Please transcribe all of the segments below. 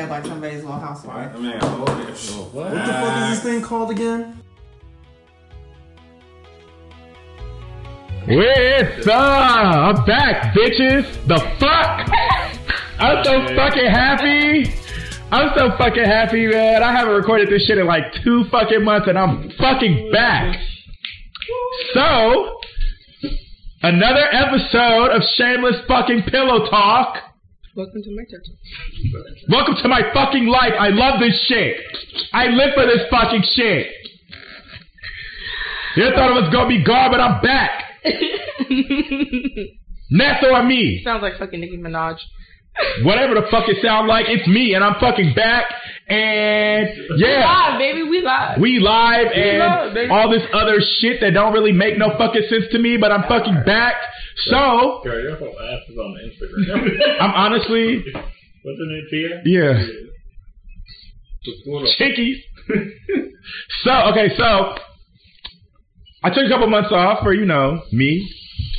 up like somebody's little housewife. I mean, oh, yeah. What? What the fuck is this thing called again? What's up? Uh, I'm back, bitches. The fuck? I'm so fucking happy. I'm so fucking happy, man. I haven't recorded this shit in like two fucking months and I'm fucking back. So, another episode of Shameless Fucking Pillow Talk. Welcome to my church. Welcome to my fucking life. I love this shit. I live for this fucking shit. You thought it was gonna be gone, but I'm back. Ness or me. Sounds like fucking Nicki Minaj. Whatever the fuck it sound like, it's me and I'm fucking back. And yeah, we Live, baby, we live. we live and all this other shit that don't really make no fucking sense to me, but I'm fucking back. So, Girl, your whole ass is on Instagram. I'm honestly, What's her name, Tia? yeah, Seguro. chinkies. so, okay, so I took a couple months off for, you know, me.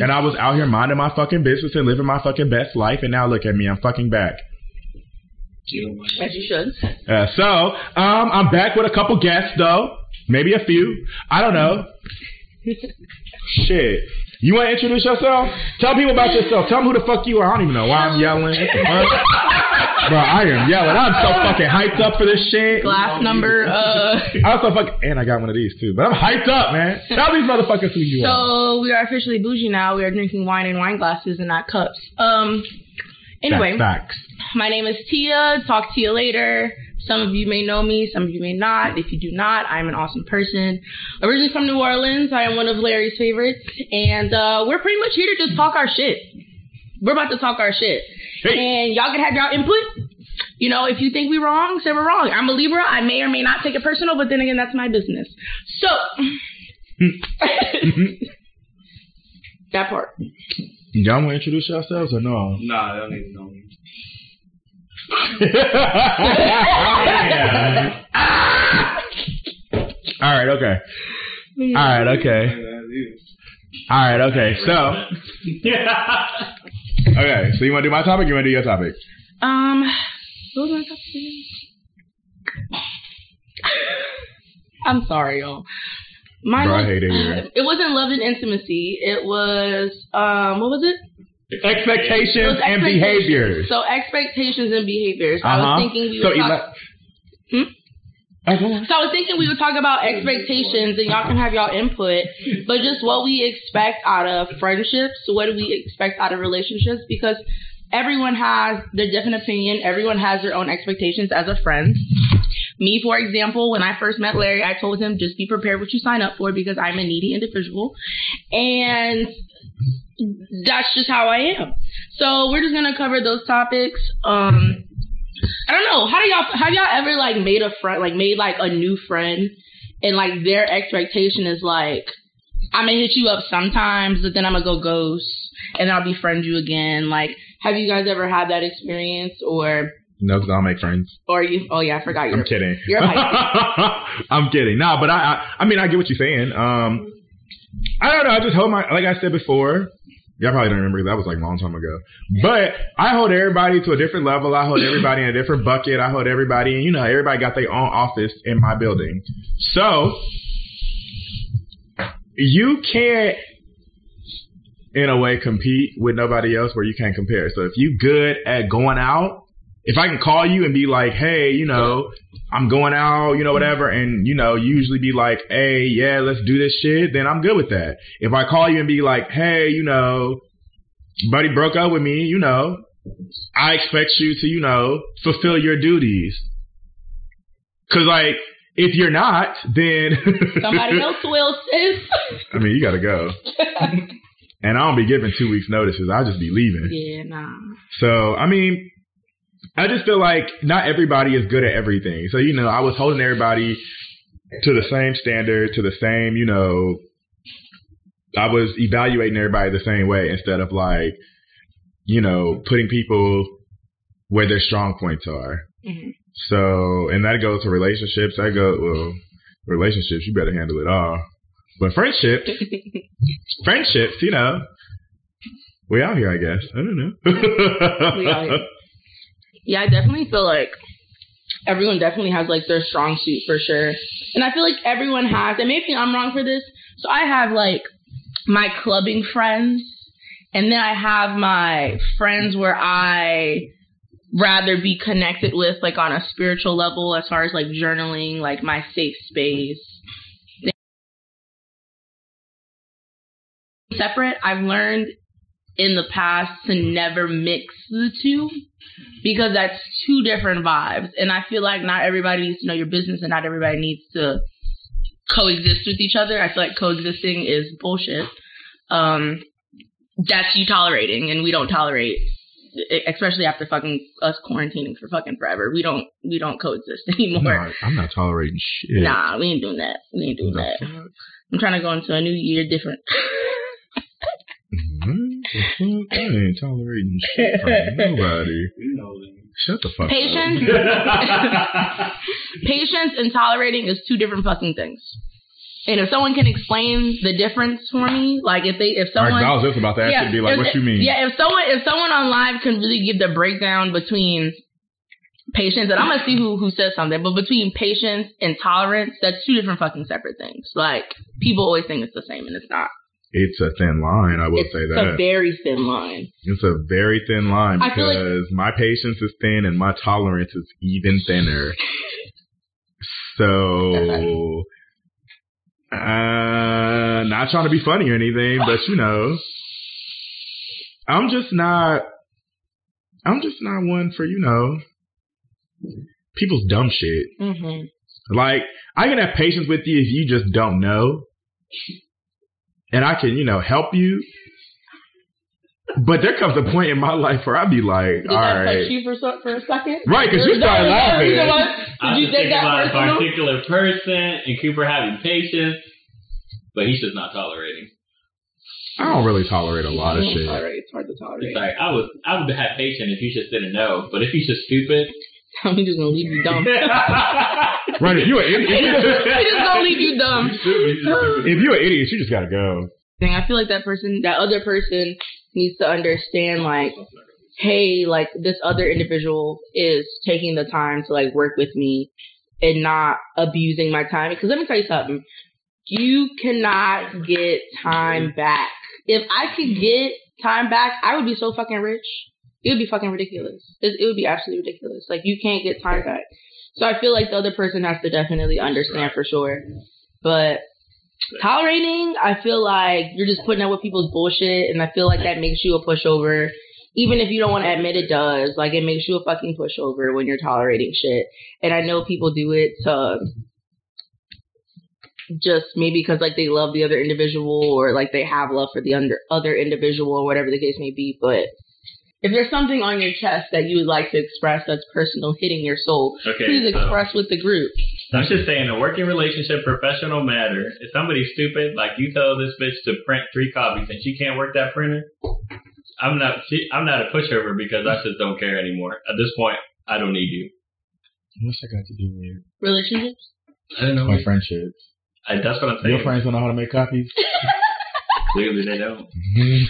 and I was out here minding my fucking business and living my fucking best life. And now look at me, I'm fucking back. As you should. Uh, so, um, I'm back with a couple guests though. Maybe a few. I don't know. Shit. You want to introduce yourself? Tell people about yourself. Tell them who the fuck you are. I don't even know why I'm yelling. Bro, I am yelling. I'm so fucking hyped up for this shit. Glass number, uh. I'm so fucking, and I got one of these too. But I'm hyped up, man. Tell these motherfuckers who you are. So we are officially bougie now. We are drinking wine in wine glasses and not cups. Um. Anyway, Facts. my name is Tia. Talk to you later. Some of you may know me, some of you may not. If you do not, I'm an awesome person. Originally from New Orleans, I am one of Larry's favorites, and uh, we're pretty much here to just talk our shit. We're about to talk our shit, Hey. and y'all can have y'all input. You know, if you think we're wrong, say we're wrong. I'm a Libra. I may or may not take it personal, but then again, that's my business. So that part. Y'all want to introduce yourselves or no? Nah, I don't need to know me. All right, okay. All right, okay. All right, okay. So, okay. So you want to do my topic? Or you want to do your topic? Um, what was my topic again? I'm sorry, y'all. Mine Bro, I hate it here. It wasn't love and intimacy. It was um, what was it? Expectations and behaviors. So expectations and behaviors. I Uh-huh. was thinking we so would talk. ele- Hmm? On. So I was thinking we would talk about expectations and y'all can have y'all input, but just what we expect out of friendships, what do we expect out of relationships? Because everyone has their different opinion, everyone has their own expectations as a friend. Me, for example, when I first met Larry, I told him just be prepared what you sign up for because I'm a needy individual. And that's just how I am. So we're just gonna cover those topics. Um I don't know. How do y'all have y'all ever like made a friend like made like a new friend and like their expectation is like I'm gonna hit you up sometimes, but then I'm gonna go ghost and I'll befriend you again. Like, have you guys ever had that experience or No, because I'll make friends. or you? Oh yeah, I forgot. I'm kidding. You're. I'm kidding. No, but I, I, I mean, I get what you're saying. Um, I don't know. I just hold my, like I said before. Y'all probably don't remember that was like a long time ago. But I hold everybody to a different level. I hold everybody in a different bucket. I hold everybody, and you know, everybody got their own office in my building. So you can't, in a way, compete with nobody else where you can't compare. So if you good at going out, if I can call you and be like, hey, you know, I'm going out, you know, whatever, and you know, usually be like, hey, yeah, let's do this shit, then I'm good with that. If I call you and be like, hey, you know, buddy broke up with me, you know, I expect you to, you know, fulfill your duties. Cause like, if you're not, then Somebody else will, sis. I mean, you gotta go. And I don't be giving two weeks notices. I'll just be leaving. yeah, nah. So, I mean, I just feel like not everybody is good at everything. So, you know, I was holding everybody to the same standard, to the same, you know, I was evaluating everybody the same way instead of like, you know, putting people where their strong points are. Mhm. So, and that goes to relationships. I go, well, relationships, you better handle it all. But friendships, friendships, you know, we out here, I guess. I don't know. We out here. Yeah, I definitely feel like everyone definitely has like their strong suit for sure. And I feel like everyone has, and maybe I'm wrong for this. So I have like my clubbing friends, and then I have my friends where I rather be connected with like on a spiritual level as far as like journaling, like my safe space. Separate, I've learned in the past to never mix the two because that's two different vibes. And I feel like not everybody needs to know your business and not everybody needs to coexist with each other. I feel like coexisting is bullshit. Um, that's you tolerating, and we don't tolerate, especially after fucking us quarantining for fucking forever. We don't we don't coexist anymore. No, I'm not tolerating shit. Nah, we ain't doing that. We ain't doing that. fuck? I'm trying to go into a new year different. Mhm. I ain't tolerating shit from nobody. You know. Shut the fuck Patience. up. Patience and tolerating is two different fucking things. And if someone can explain the difference for me, like if they if someone I was just about to ask you to be like, if- what you mean? Yeah, if someone if someone on live can really give the breakdown between patience, and I'm gonna see who who says something, but between patience and tolerance, that's two different fucking separate things. Like people always think it's the same, and it's not. It's a thin line, I will it's say that. It's a very thin line. It's a very thin line feel like- because my patience is thin and my tolerance is even thinner. So, uh, not trying to be funny or anything, but you know, I'm just not, I'm just not one for, you know, people's dumb shit. hmm Like, I can have patience with you if you just don't know. And I can, you know, help you. But there comes a point in my life where I'd be like, Did all that right. touch you for so- for a second? Right, 'cause you Is that- started is that laughing. I Did you was take thinking that about a personal? particular person and Cooper having patience, but he's just not tolerating. I don't really tolerate a lot of shit. tolerate. It's hard to tolerate. It's like I was, I would have patience if you just didn't know, but if he's just stupid, I'm just gonna leave you dumb. Right, if you an idiot, I'm just gonna leave you dumb. if you're an idiot, you just gotta go. I feel like that person, that other person needs to understand, like, hey, like, this other individual is taking the time to, like, work with me and not abusing my time. Because let me tell you something. You cannot get time back. If I could get time back, I would be so fucking rich. It would be fucking ridiculous. It, it would be absolutely ridiculous. Like, you can't get time back. So I feel like the other person has to definitely understand for sure. But tolerating, I feel like you're just putting up with people's bullshit, and I feel like that makes you a pushover. Even if you don't want to admit it does, like it makes you a fucking pushover when you're tolerating shit. And I know people do it to just maybe because like they love the other individual or like they have love for the under other individual or whatever the case may be. But if there's something on your chest that you would like to express that's personal, hitting your soul, okay. please so- express with the group. I'm just saying, a working relationship, professional matter. If somebody's stupid, like you tell this bitch to print three copies and she can't work that printer, I'm not. She, I'm not a pushover because I just don't care anymore. At this point, I don't need you. What's that got to do with Relationships. I don't know. my friendships? I, that's what I'm saying. Your friends don't know how to make copies? Clearly, they don't. Mhm.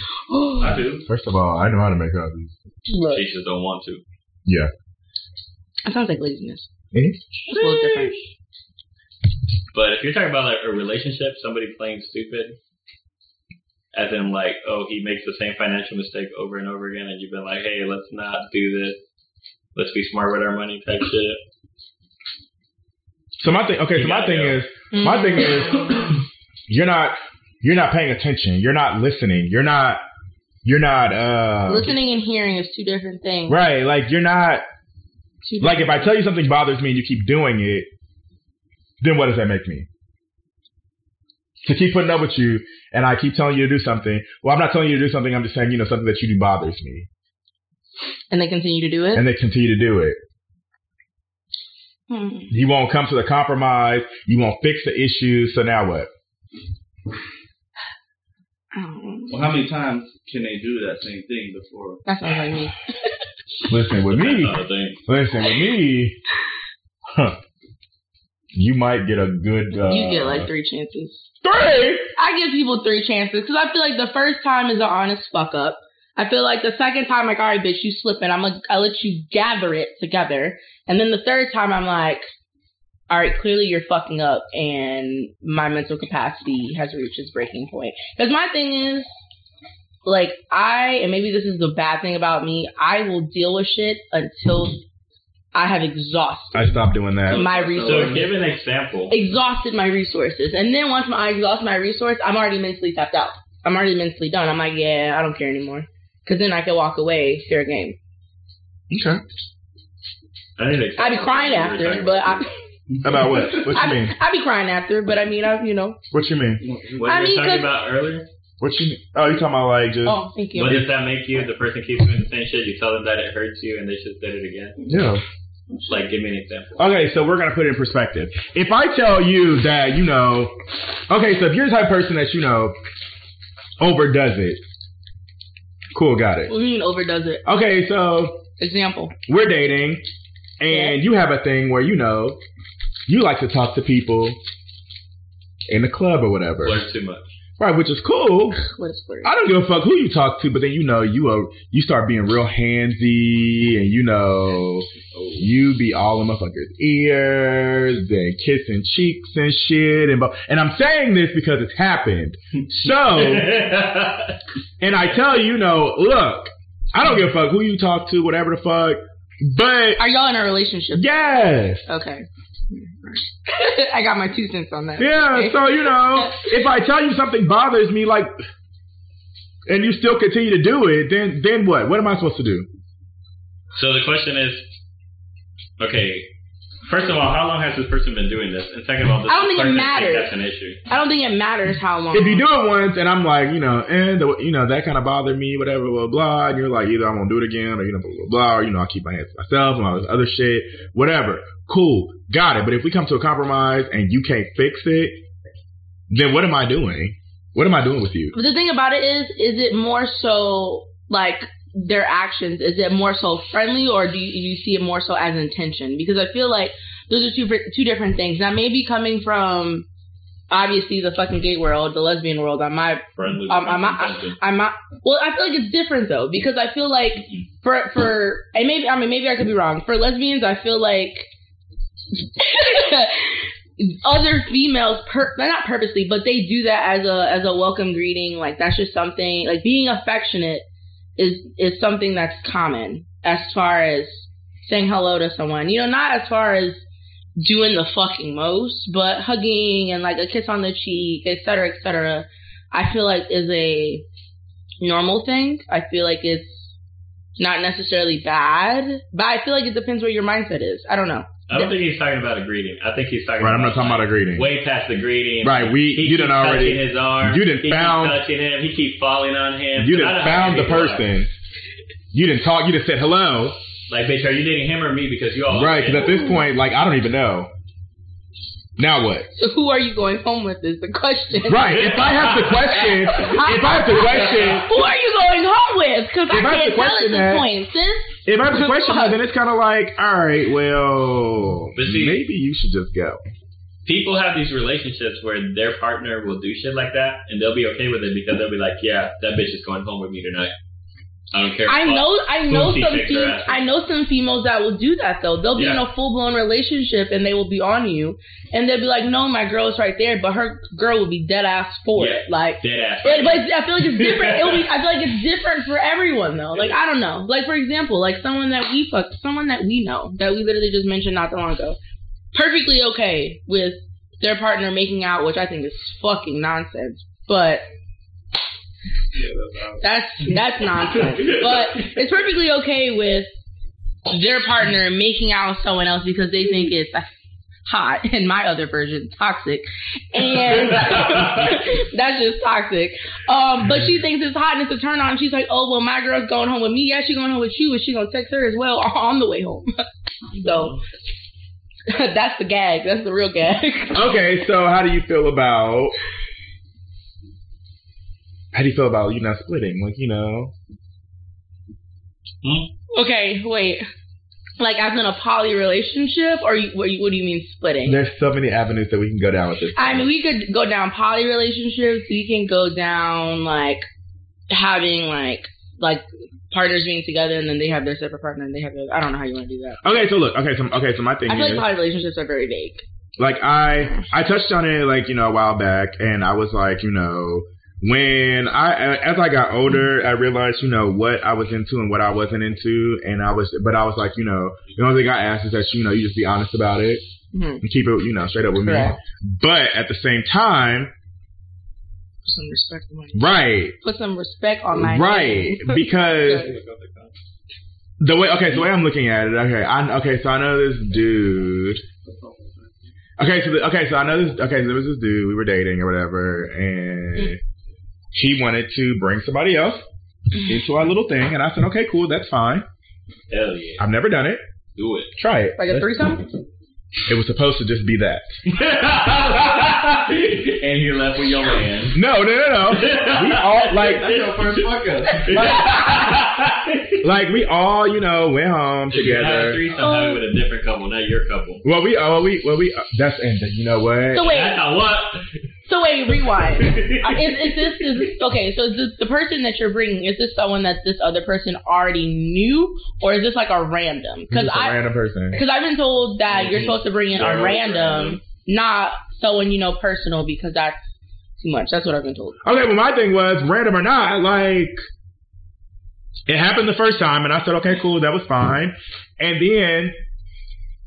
I do. First of all, I know how to make copies. Look, They just don't want to. Yeah. that sounds like laziness. Eh? It's a little different. But if you're talking about like a relationship, somebody playing stupid, as in like, oh, he makes the same financial mistake over and over again, and you've been like, hey, let's not do this. Let's be smart with our money, type shit. So my thing, okay, You so my thing go. is, my thing is, you're not, you're not paying attention. You're not listening. You're not, you're not, uh, Listening and hearing is two different things. right. Like you're not, like if I tell you something bothers me and you keep doing it, then what does that make me? To keep putting up with you and I keep telling you to do something. Well, I'm not telling you to do something. I'm just saying, you know, something that you do bothers me, and they continue to do it. and they continue to do it. Hmm. You won't come to the compromise. You won't fix the issues. So now what? I don't know. Well, how many times can they do that same thing before? That sounds like me. Listen with me. not a thing. Listen with me. Huh. You might get a good. Uh, you get like three chances. three. I give people three chances because I feel like the first time is an honest fuck up. I feel like the second time, like, all right, bitch, you slipping. I'm like, I let you gather it together, and then the third time, I'm like, all right, clearly you're fucking up, and my mental capacity has reached its breaking point. Because my thing is, like, I and maybe this is the bad thing about me. I will deal with shit until I have exhausted I stopped doing that. my So resources give an example. exhausted my resources. And then once I exhaust my resource, I'm already mentally tapped out. I'm already mentally done. I'm like, yeah, I don't care anymore. Because then I can walk away, fair game. Okay. I need I'd be crying after, you're but I, about. About what? What you I, mean? I'd be crying after. But I mean, I, you know. What you mean? What I you mean, were talking 'cause- about earlier? What you mean? Oh, you talking about like just Oh, thank you. What does that make you? The person keeps doing the same shit. You tell them that it hurts you, and they just did it again. yeah. Like, give me an example. Okay, so we're gonna put it in perspective. If I tell you that you know, okay, so if you're the type of person that you know overdoes it, cool, got it. What do you mean overdoes it? Okay, so Example. we're dating, and you have a thing where you know you like to talk to people in the club or whatever, Flirt too much. right? Which is cool. What is flirt? I don't give a fuck who you talk to, but then you know you are you start being real handsy, and you know you be all in motherfuckers' ears and kissing cheeks and shit, and bu- and I'm saying this because it's happened. So, and I tell you, you know, look, I don't give a fuck who you talk to, whatever the fuck, but Are y'all in a relationship? yes. Okay. I got my two cents on that. Yeah, Okay. so you know, if I tell you something bothers me, like, and you still continue to do it, then then what? What am I supposed to do? so the question is, okay. First of all, how long has this person been doing this? And second of all, does I don't this think it person matters. That's an issue. I don't think it matters how long. If you do it once, and I'm like, you know, and the, you know that kind of bothered me, whatever, blah blah, and you're like, either I'm gonna do it again, or you know, blah blah blah, or you know, I keep my hands to myself and all this other shit, whatever. Cool, got it. But if we come to a compromise and you can't fix it, then what am I doing? What am I doing with you? But the thing about it is, is it more so like their actions? Is it more so friendly, or do you, you see it more so as intention? Because I feel like those are two two different things. Now, maybe coming from obviously the fucking gay world, the lesbian world, on my Friendly. I'm, I'm, I'm, I'm not. Well, I feel like it's different though because I feel like mm-hmm. for for and maybe I mean maybe I could be wrong. For lesbians, I feel like other females, per, not purposely, but they do that as a as a welcome greeting. Like that's just something. Like being affectionate is is something that's common as far as saying hello to someone. You know, not as far as doing the fucking most, but hugging and like a kiss on the cheek, et cetera, et cetera. I feel like is a normal thing. I feel like it's not necessarily bad, but I feel like it depends where your mindset is. I don't know. I don't think he's talking about a greeting. I think he's talking Right, I'm not talking about a greeting. way past the greeting. Right, we He you keeps done already his arm. you done he found- keeps touching him. He keeps falling on him. you didn't found the people are. person. You didn't talk. You just said hello. Like, bitch, are you dating him or me? Because you all Right, because at this point, like, I don't even know. Now what? So who are you going home with is the question. Right. If I have to question, if I have to question, Who are you going home with? Because I I can't tell at this point, sis. If I have to question that, then it's kind of like, all right, well, But see- maybe you should just go. people have these relationships where their partner will do shit like that, and they'll be okay with it because they'll be like, yeah, that bitch is going home with me tonight. I don't care. I know, I know some, fem- I know some females that will do that though. They'll be in a full blown relationship and they will be on you, and they'll be like, "No, my girl's right there," but her girl will be dead ass for Yeah. it. Like, Dead ass. But, but I feel like it's different. It'll be, I feel like it's different for everyone though. Like I don't know. Like for example, like someone that we fuck, someone that we know that we literally just mentioned not that long ago, perfectly okay with their partner making out, which I think is fucking nonsense. But that's that's nonsense. But it's perfectly okay with their partner making out with someone else because they think it's hot and my other version toxic. And that's just toxic. Um but she thinks it's hot and it's a turn on. She's like oh well my girl's going home with me. Yeah she's going home with you. But she gonna text her as well on the way home? So that's the gag. That's the real gag. Okay, so how do you feel about? How do you feel about you not splitting? Like you know, hmm? okay wait like as in a poly relationship or you, what do you mean splitting there's so many avenues that we can go down with this. I mean, we could go down poly relationships. We can go down like having like like partners being together and then they have their separate partner and they have their. I don't know how you want to do that. Okay, so look, okay, so okay, so my thing I feel is like poly relationships are very vague. like I I touched on it like you know a while back, and I was like you know when I as I got older, I realized you know what I was into and what I wasn't into, and I was but I was like you know the only thing I ask is that you know you just be honest about it hmm and keep it you know straight up with Correct. me. But at the same time, Put some respect on my right, Put some respect on my right, because the way okay, so the way I'm looking at it, okay, I okay, so I know this dude. Okay, so the, okay, so I know this. Okay, so there was this dude we were dating or whatever, and he wanted to bring somebody else into our little thing, and I said, okay, cool, that's fine. Hell yeah. I've never done it. Do it. Try it. like a Let's- threesome. It was supposed to just be that. and you left with your man. No, no, no, no. We all like, That's your first fuck up. like we all, you know, went home If you had a together. threesome, have with a different couple, not your couple. Well, we, oh, we, well, we. That's and you know what? So wait, That's a what? So wait, rewind. Uh, is, is this is this, okay? So is this, the person that you're bringing is this someone that this other person already knew, or is this like a random? Because Just a I random person. because I've been told that you're supposed to bring in They're a random, random. not someone you know personal, because that's too much. That's what I've been told. Okay, well, my thing was random or not, like it happened the first time, and I said, okay, cool, that was fine, and then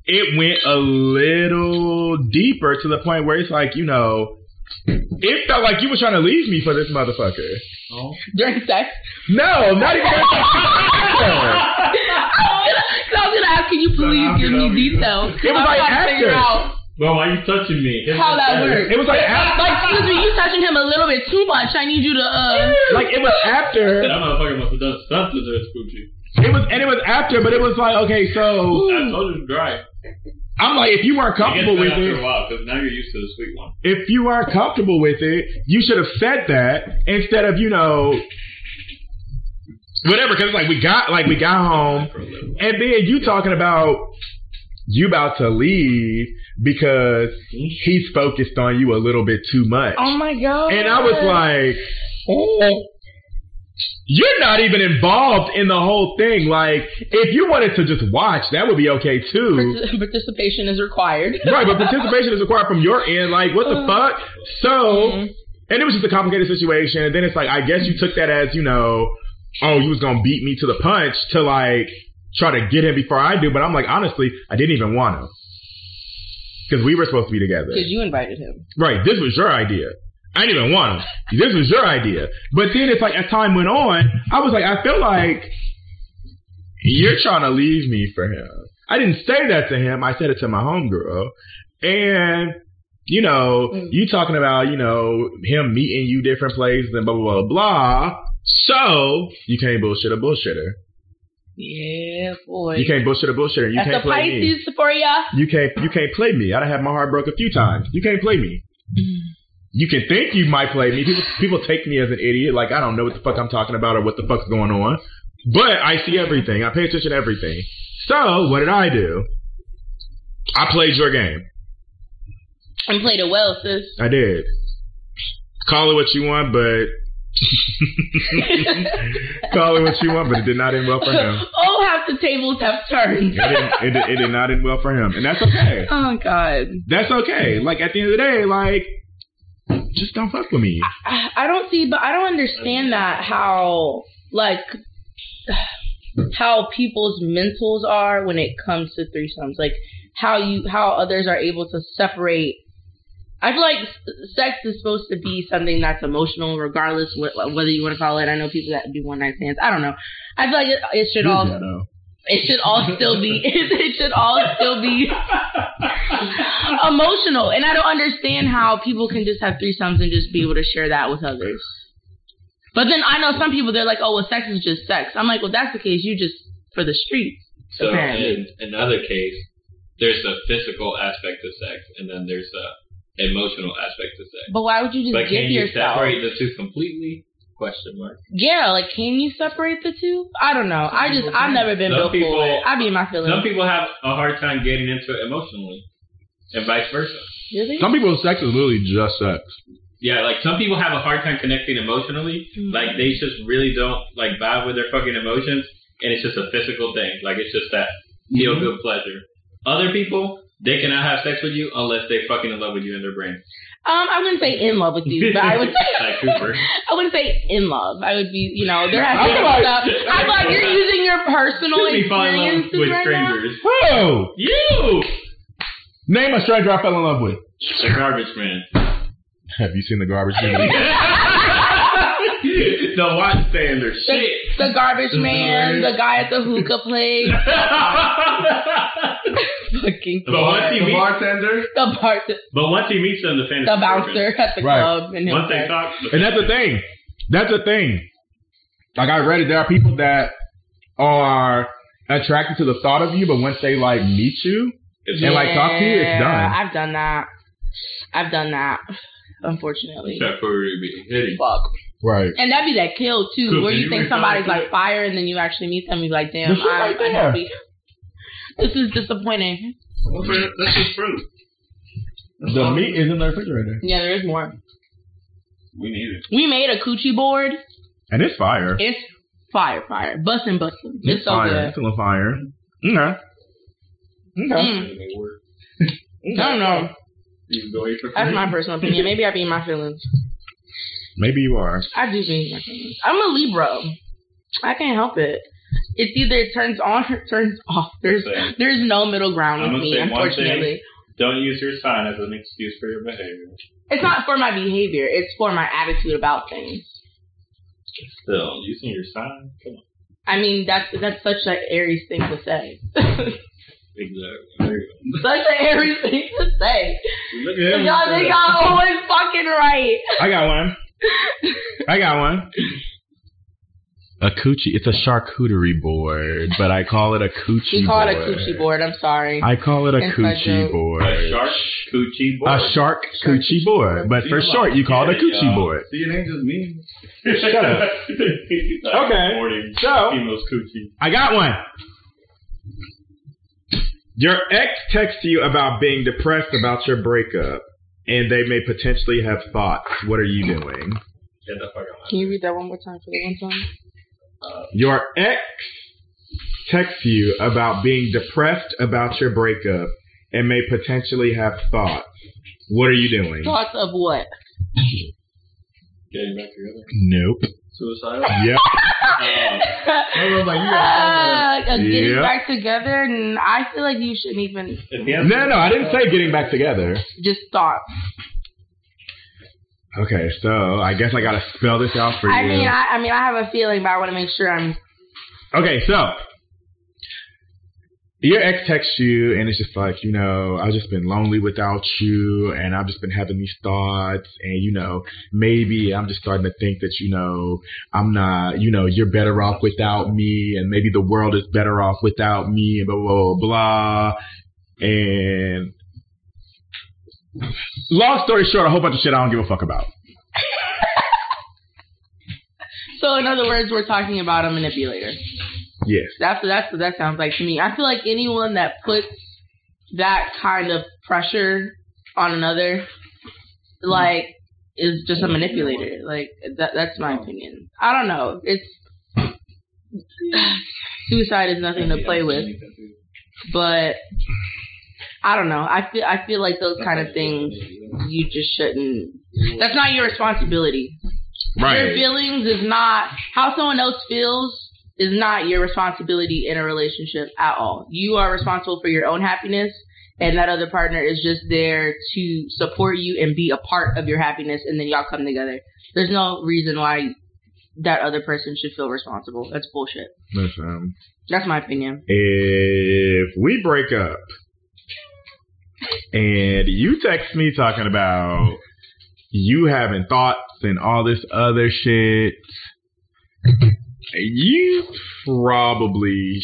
it went a little deeper to the point where it's like, you know, it felt like you were trying to leave me for this motherfucker. Oh. During sex, No, not even. I was gonna ask, can you please give me details? It was I'm like trying to figure after. out Well, why you touching me? how that works. It was like after, Like, excuse me, you touching him a little bit too much. I need you to uh. like it was after. That motherfucker must have done something to this coochie. It was and it was after, but it was like okay, so I told you to dry. I'm like, if you weren't comfortable with after it, while, because now you're used to the sweet one. if you aren't comfortable with it, you should have said that instead of you know whatever. Because like we got like we got home, For a little. and then you talking about you about to leave because he's focused on you a little bit too much, Oh my god. and I was like, oh. You're not even involved in the whole thing. Like, if you wanted to just watch, that would be okay too. Partic- participation is required. right, but participation is required from your end. Like, what the Uh, fuck? So, Mhm. and it was just a complicated situation. And then it's like, I guess you took that as, you know, oh, you was gonna beat me to the punch to like try to get him before I do. But I'm like, honestly, I didn't even want to because we were supposed to be together. Because you invited him. Right, this was your idea. I didn't even want him. This was your idea. But then it's like as time went on, I was like, I feel like you're trying to leave me for him. I didn't say that to him. I said it to my homegirl. And, you know, Mm. you talking about, you know, him meeting you different places and blah, blah, blah, blah. So, you can't bullshit a bullshitter. Yeah, boy. You can't bullshit a bullshitter. You That's can't play me. Pisces for ya. You can't, you can't play me. I done had my heart broke a few times. You can't play me. You can think you might play me. People, people take me as an idiot. Like I don't know what the fuck I'm talking about or what the fuck's going on. But I see everything. I pay attention to everything. So what did I do? I played your game. And played it well, sis. I did. Call it what you want, but call it what you want, but it did not end well for him. oh, half the tables have turned. It did, it, did, it did not end well for him, and that's okay. oh God. That's okay. Like at the end of the day, like just don't fuck with me. I, I don't see, but I don't understand that how like how people's mentals are when it comes to threesomes. Like how you how others are able to separate. I feel like sex is supposed to be something that's emotional, regardless what, whether you want to call it. I know people that do one night stands. I don't know. I feel like it, it should all. It should all still be it should all still be emotional and i don't understand how people can just have threesomes and just be able to share that with others but then i know some people they're like oh well sex is just sex i'm like well that's the case you just for the streets So Apparently. in another case, there's a physical aspect of sex, and then there's a emotional aspect of sex. but why would you just But give can you yourself separate the two completely? Question mark. yeah like can you separate the two i don't know i just i've never been Some built for it i be in my feelings Some people have a hard time getting into it emotionally, and vice versa. really Some people's sex is literally just sex. Yeah, like some people have a hard time connecting emotionally. Mhm. Like they just really don't like vibe with their fucking emotions, and it's just a physical thing. Like it's just that feel good pleasure. Other people, they cannot have sex with you unless they're fucking in love with you in their brain. Um, I wouldn't say in love with you, but I would say like Cooper. I wouldn't say in love. I would be, you know, there has I to be feel like- stuff. I feel like you're using your personal Disney fall in love experiences with right now. strangers. Whoa! You, Name a stranger I fell in love with. the garbage man. Have you seen the garbage movie? the watch stander. The, Shit. the garbage man, the guy at the hookah place, fucking But once he the meets, bartender. the bar, the, but once he meets them, the fantasy the bouncer at the Right. club, and him Once they talk, the and that's the thing. That's the thing. Like I read it, there are people that are attracted to the thought of you, but once they like meet you and like talk to you, it's done. I've done that. I've done that. Unfortunately. except for being hitting. Fuck. Right. And that'd be that kill too, Cool, where you you think somebody's like fire, and then you actually meet them, and you're like, damn, I'm right there. unhappy. This is disappointing. Well, for- That's just fruit. That's The all. meat is in the refrigerator, Yeah, there is more. We need it. We made a coochie board. and it's fire. It's fire, fire, bussin', bussin'. It's, so fire. good. It's a fire. Okay. Okay. Mm, I don't know. You go eat for That's my personal opinion. Maybe I be in my feelings. Maybe you are. I do be in my feelings. I'm a Libra. I can't help it. It's either it turns on or it turns off. There's Same. there's no middle ground I'm with me, say one thing. unfortunately. Don't use your sign as an excuse for your behavior. It's not for my behavior. It's for my attitude about things. Still, using your sign? Come on. I mean, that's that's such an Aries thing to say. Exactly. There you go. such an Aries thing to say. Look at him. Y'all think y'all always fucking right. I got one. I got one. A coochie. It's a charcuterie board, but I call it a coochie board. We call board. it a coochie board. I'm sorry. I call it a Inside coochie board. A shark coochie board. A shark coochie board, but for See, short, you call it a coochie y'all. board. See, it ain't just me. Shut up. Okay. So- females coochie. I got one. Your ex texts you about being depressed about your breakup, and they may potentially have thoughts. What are you doing? Get the fuck out. Can you read that one more time for the one time? Uh, your ex texts you about being depressed about your breakup, and may potentially have thoughts. What are you doing? Thoughts of what? Getting back together. Nope. Suicidal. Yep. Uh, was like, you Uh, getting Yep. back together, and I feel like you shouldn't even if the answer- No, no, I didn't say getting back together. just thought. Okay, so I guess I gotta spell this out for you. I mean, I, I mean, I have a feeling, but I want to make sure I'm. Okay, so your ex texts you, and it's just like, you know, I've just been lonely without you, and I've just been having these thoughts, and you know, maybe I'm just starting to think that, you know, I'm not, you know, you're better off without me, and maybe the world is better off without me, and blah blah blah. blah. And long story short, a whole bunch of shit I don't give a fuck about. So, in other words, we're talking about a manipulator. Yes. That's that's what that sounds like to me. I feel like anyone that puts that kind of pressure on another, like, is just a manipulator. Like that. That's my opinion. I don't know. It's suicide is nothing to play with, but I don't know. I feel I feel like those kind of things you just shouldn't. That's not your responsibility. Right. Your feelings is not how someone else feels is not your responsibility in a relationship at all. You are responsible for your own happiness and that other partner is just there to support you and be a part of your happiness and then y'all come together. There's no reason why that other person should feel responsible. That's bullshit. Listen. Um, That's my opinion. if we break up and you text me talking about you having thoughts and all this other shit, you probably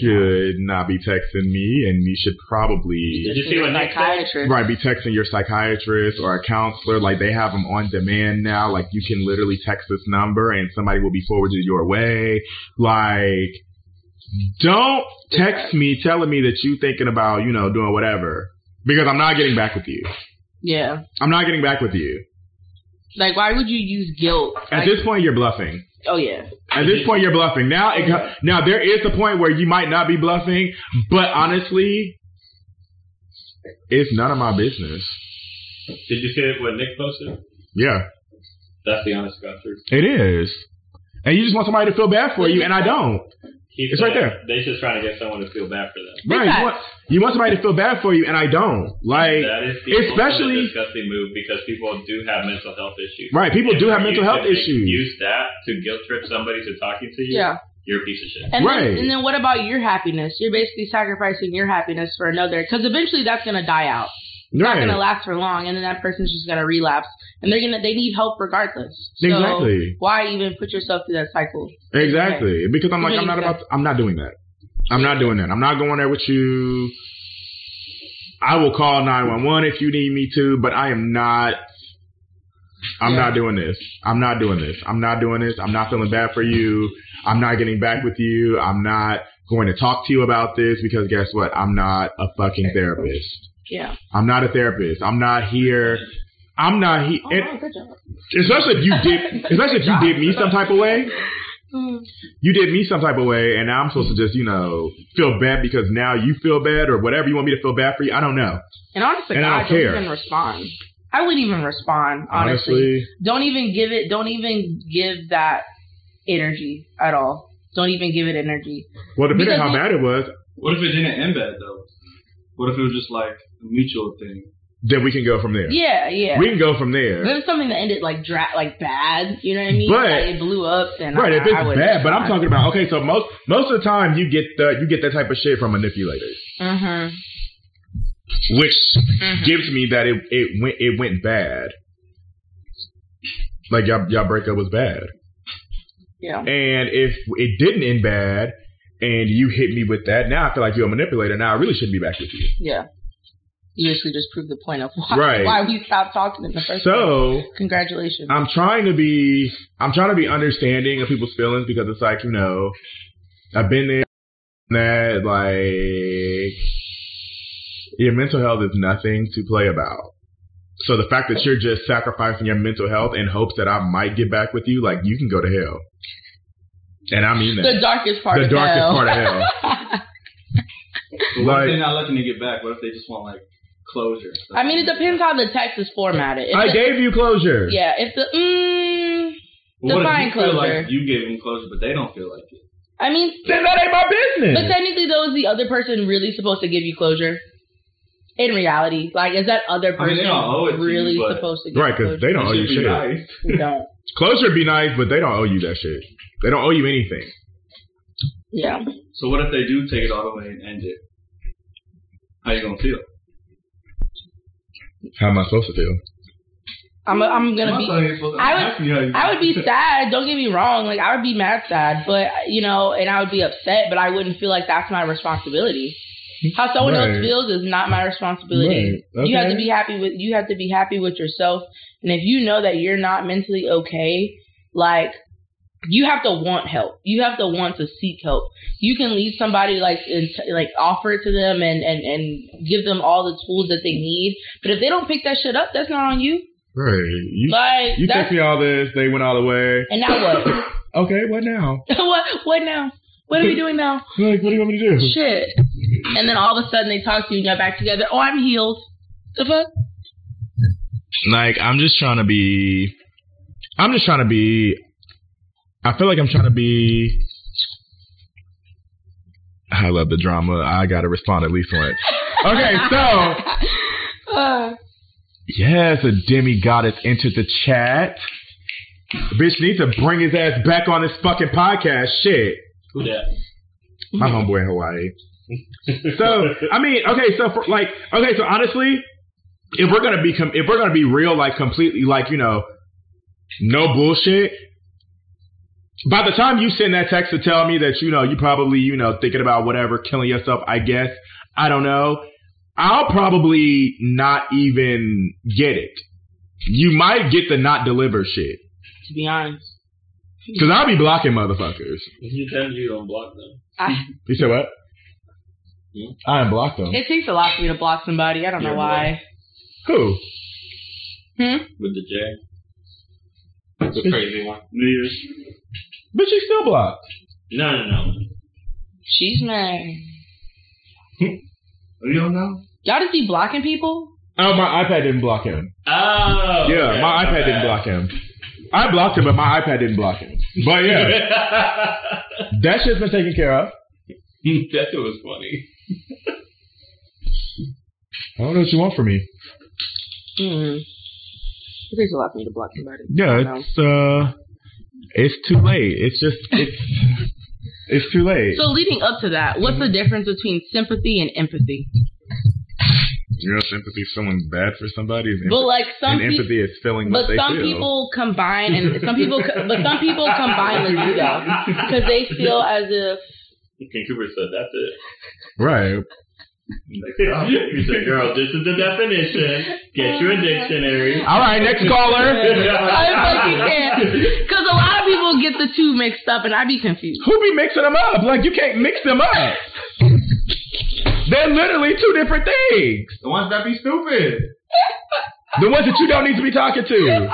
should not be texting me and you should probably Did you see what Nick said? psychiatrist? right be texting your psychiatrist or a counselor like they have them on demand now like you can literally text this number and somebody will be forwarded your way like don't text me telling me that you thinking about you know doing whatever because i'm not getting back with you Yeah. i'm not getting back with you Like, why would you use guilt? At Like, this point, you're bluffing. oh yeah, At this point, you're bluffing. Now, it, now there is a point where you might not be bluffing, but honestly, it's none of my business. Did you see what Nick posted? Yeah, That's the honest God truth. it is. And you just want somebody to feel bad for you, and I don't. He It's right there. They're just trying to get someone to feel bad for them. Right? You want, you want somebody to feel bad for you, and I don't. Like, that is the especially- ultimate disgusting move because people do have mental health issues. right? People And do have mental health issues. Use that to guilt trip somebody to talking to you. yeah. You're a piece of shit. And Right. then, and then what about your happiness? You're basically sacrificing your happiness for another, because eventually that's gonna die out. It's not Right? gonna last for long, and then that person's just gonna relapse, and they're gonna they need help regardless. So Exactly. Why even put yourself through that cycle? Exactly. Because I'm like, I'm not about. I'm not doing that. I'm not doing that. I'm not going there with you. I will call 911 if you need me to, but I am not. I'm Yeah. not doing this. I'm not doing this. I'm not doing this. I'm not feeling bad for you. I'm not getting back with you. I'm not going to talk to you about this because guess what? I'm not a fucking therapist. Yeah. I'm not a therapist. I'm not here. I'm not here. Oh, wow, good job. especially if you did, especially if you did me some type of way Mm. you did me some type of way, and now I'm supposed to just, you know, feel bad because now you feel bad or whatever you want me to feel bad for you. I don't know. And honestly, And I don't don't care. even respond. I wouldn't even respond. Honestly. Honestly, don't even give it. Don't even give that energy at all. Don't even give it energy. well, depending on how bad it was, What if it didn't end bad though? What if it was just like a mutual thing? then we can go from there. Yeah, yeah. We can go from there. If it's something that ended like dra- like bad, you know what I mean? But- like it blew up, then Right, I, if it's I bad, but I'm talking about okay. So most most of the time you get the you get that type of shit from manipulators, Mm-hmm. which Mhm. gives me that it it went it went bad. Like y'all y'all breakup was bad, Yeah. and if it didn't end bad, and you hit me with that, now I feel like you're a manipulator. Now I really shouldn't be back with you. Yeah. You basically just proved the point of why, Right. why we stopped talking in the first place. So Congratulations. I'm trying to be I'm trying to be understanding of people's feelings because it's like, you know, I've been there that like your mental health is nothing to play about. So the fact that you're just sacrificing your mental health in hopes that I might get back with you, like you can go to hell. And I mean the darkest part The of darkest hell. part of hell. But what Like- if they're not looking to get back? What if they just want like closure? I mean, it depends how the text is formatted. If I the- gave you closure. Yeah, if the mm, But what define if you feel closure. like you gave them closure, but they don't feel like it? I mean, Then that ain't my business. but technically, though, is the other person really supposed to give you closure? In reality, like, is that other I mean, person they don't owe it to you, really supposed to give right, because they don't owe you be shit. nice. They don't. Closure be nice, but they don't owe you that shit. They don't owe you anything. Yeah. So what if they do take it all the way and end it? How you gonna feel? How am I supposed to feel? I'm, I'm gonna I'm be. not supposed I would- you I would be sad. Don't get me wrong. Like I would be mad sad, but you know, and I would be upset. But I wouldn't feel like that's my responsibility. How someone else feels is not my responsibility. Right. You have to be happy with. You have to be happy with yourself. And if you know that you're not mentally okay, like you have to want help. You have to want to seek help. You can leave somebody like and t- like offer it to them and and and give them all the tools that they need. But if they don't pick that shit up, that's not on you. Right. You Like you text me all this, they went all the way. and now what? Okay, what now? what what now? What are we doing now? Like, what do you want me to do? Shit. And then all of a sudden they talk to you and you're back together. Oh, I'm healed. The fuck? Like, I'm just trying to be. I'm just trying to be. I feel like I'm trying to be. I love the drama. I gotta respond at least once. Okay, so Uh, yes, a demigoddess entered the chat. Bitch needs to bring his ass back on this fucking podcast. Shit. Who that? My homeboy in Hawaii. So I mean, okay, so for like, okay, so honestly, if we're gonna be com- if we're gonna be real, like completely, like you know, no bullshit. By the time you send that text to tell me that you know you probably you know thinking about whatever killing yourself, I guess I don't know. I'll probably not even get it. You might get the not deliver shit to be honest. because I'll be blocking motherfuckers. You tell you don't block them. I, You said what? Hmm? I unblocked them. it takes a lot for me to block somebody. I don't know Yeah, why. Who? Hmm? With the J. It's crazy one. New Year's. But she's still blocked. No, no, no. She's mad. You don't know? Y'all just be blocking people? Oh, my iPad didn't block him. Oh. Yeah, okay, my iPad didn't block him. I blocked him, but my iPad didn't block him. But yeah, that shit's been taken care of. that was funny. I don't know what you want from me. Mm. It takes a lot for me to block somebody. Yeah, it's uh, it's too late. It's just it's it's too late. So leading up to that, what's the difference between sympathy and empathy? You know, sympathy is feeling bad for somebody, and, But like some and empathy is feeling but some feel. people combine, and some people, but some people combine the two though, because they feel as if King Cooper said that's it. right. he oh, said, "Girl, this is the definition. Get you a dictionary." All right, next caller. I fucking can't, because a lot of people get the two mixed up, and I be confused. Who be mixing them up? Like you can't mix them up. They're literally two different things. The ones that be stupid. The ones that you don't need to be talking to.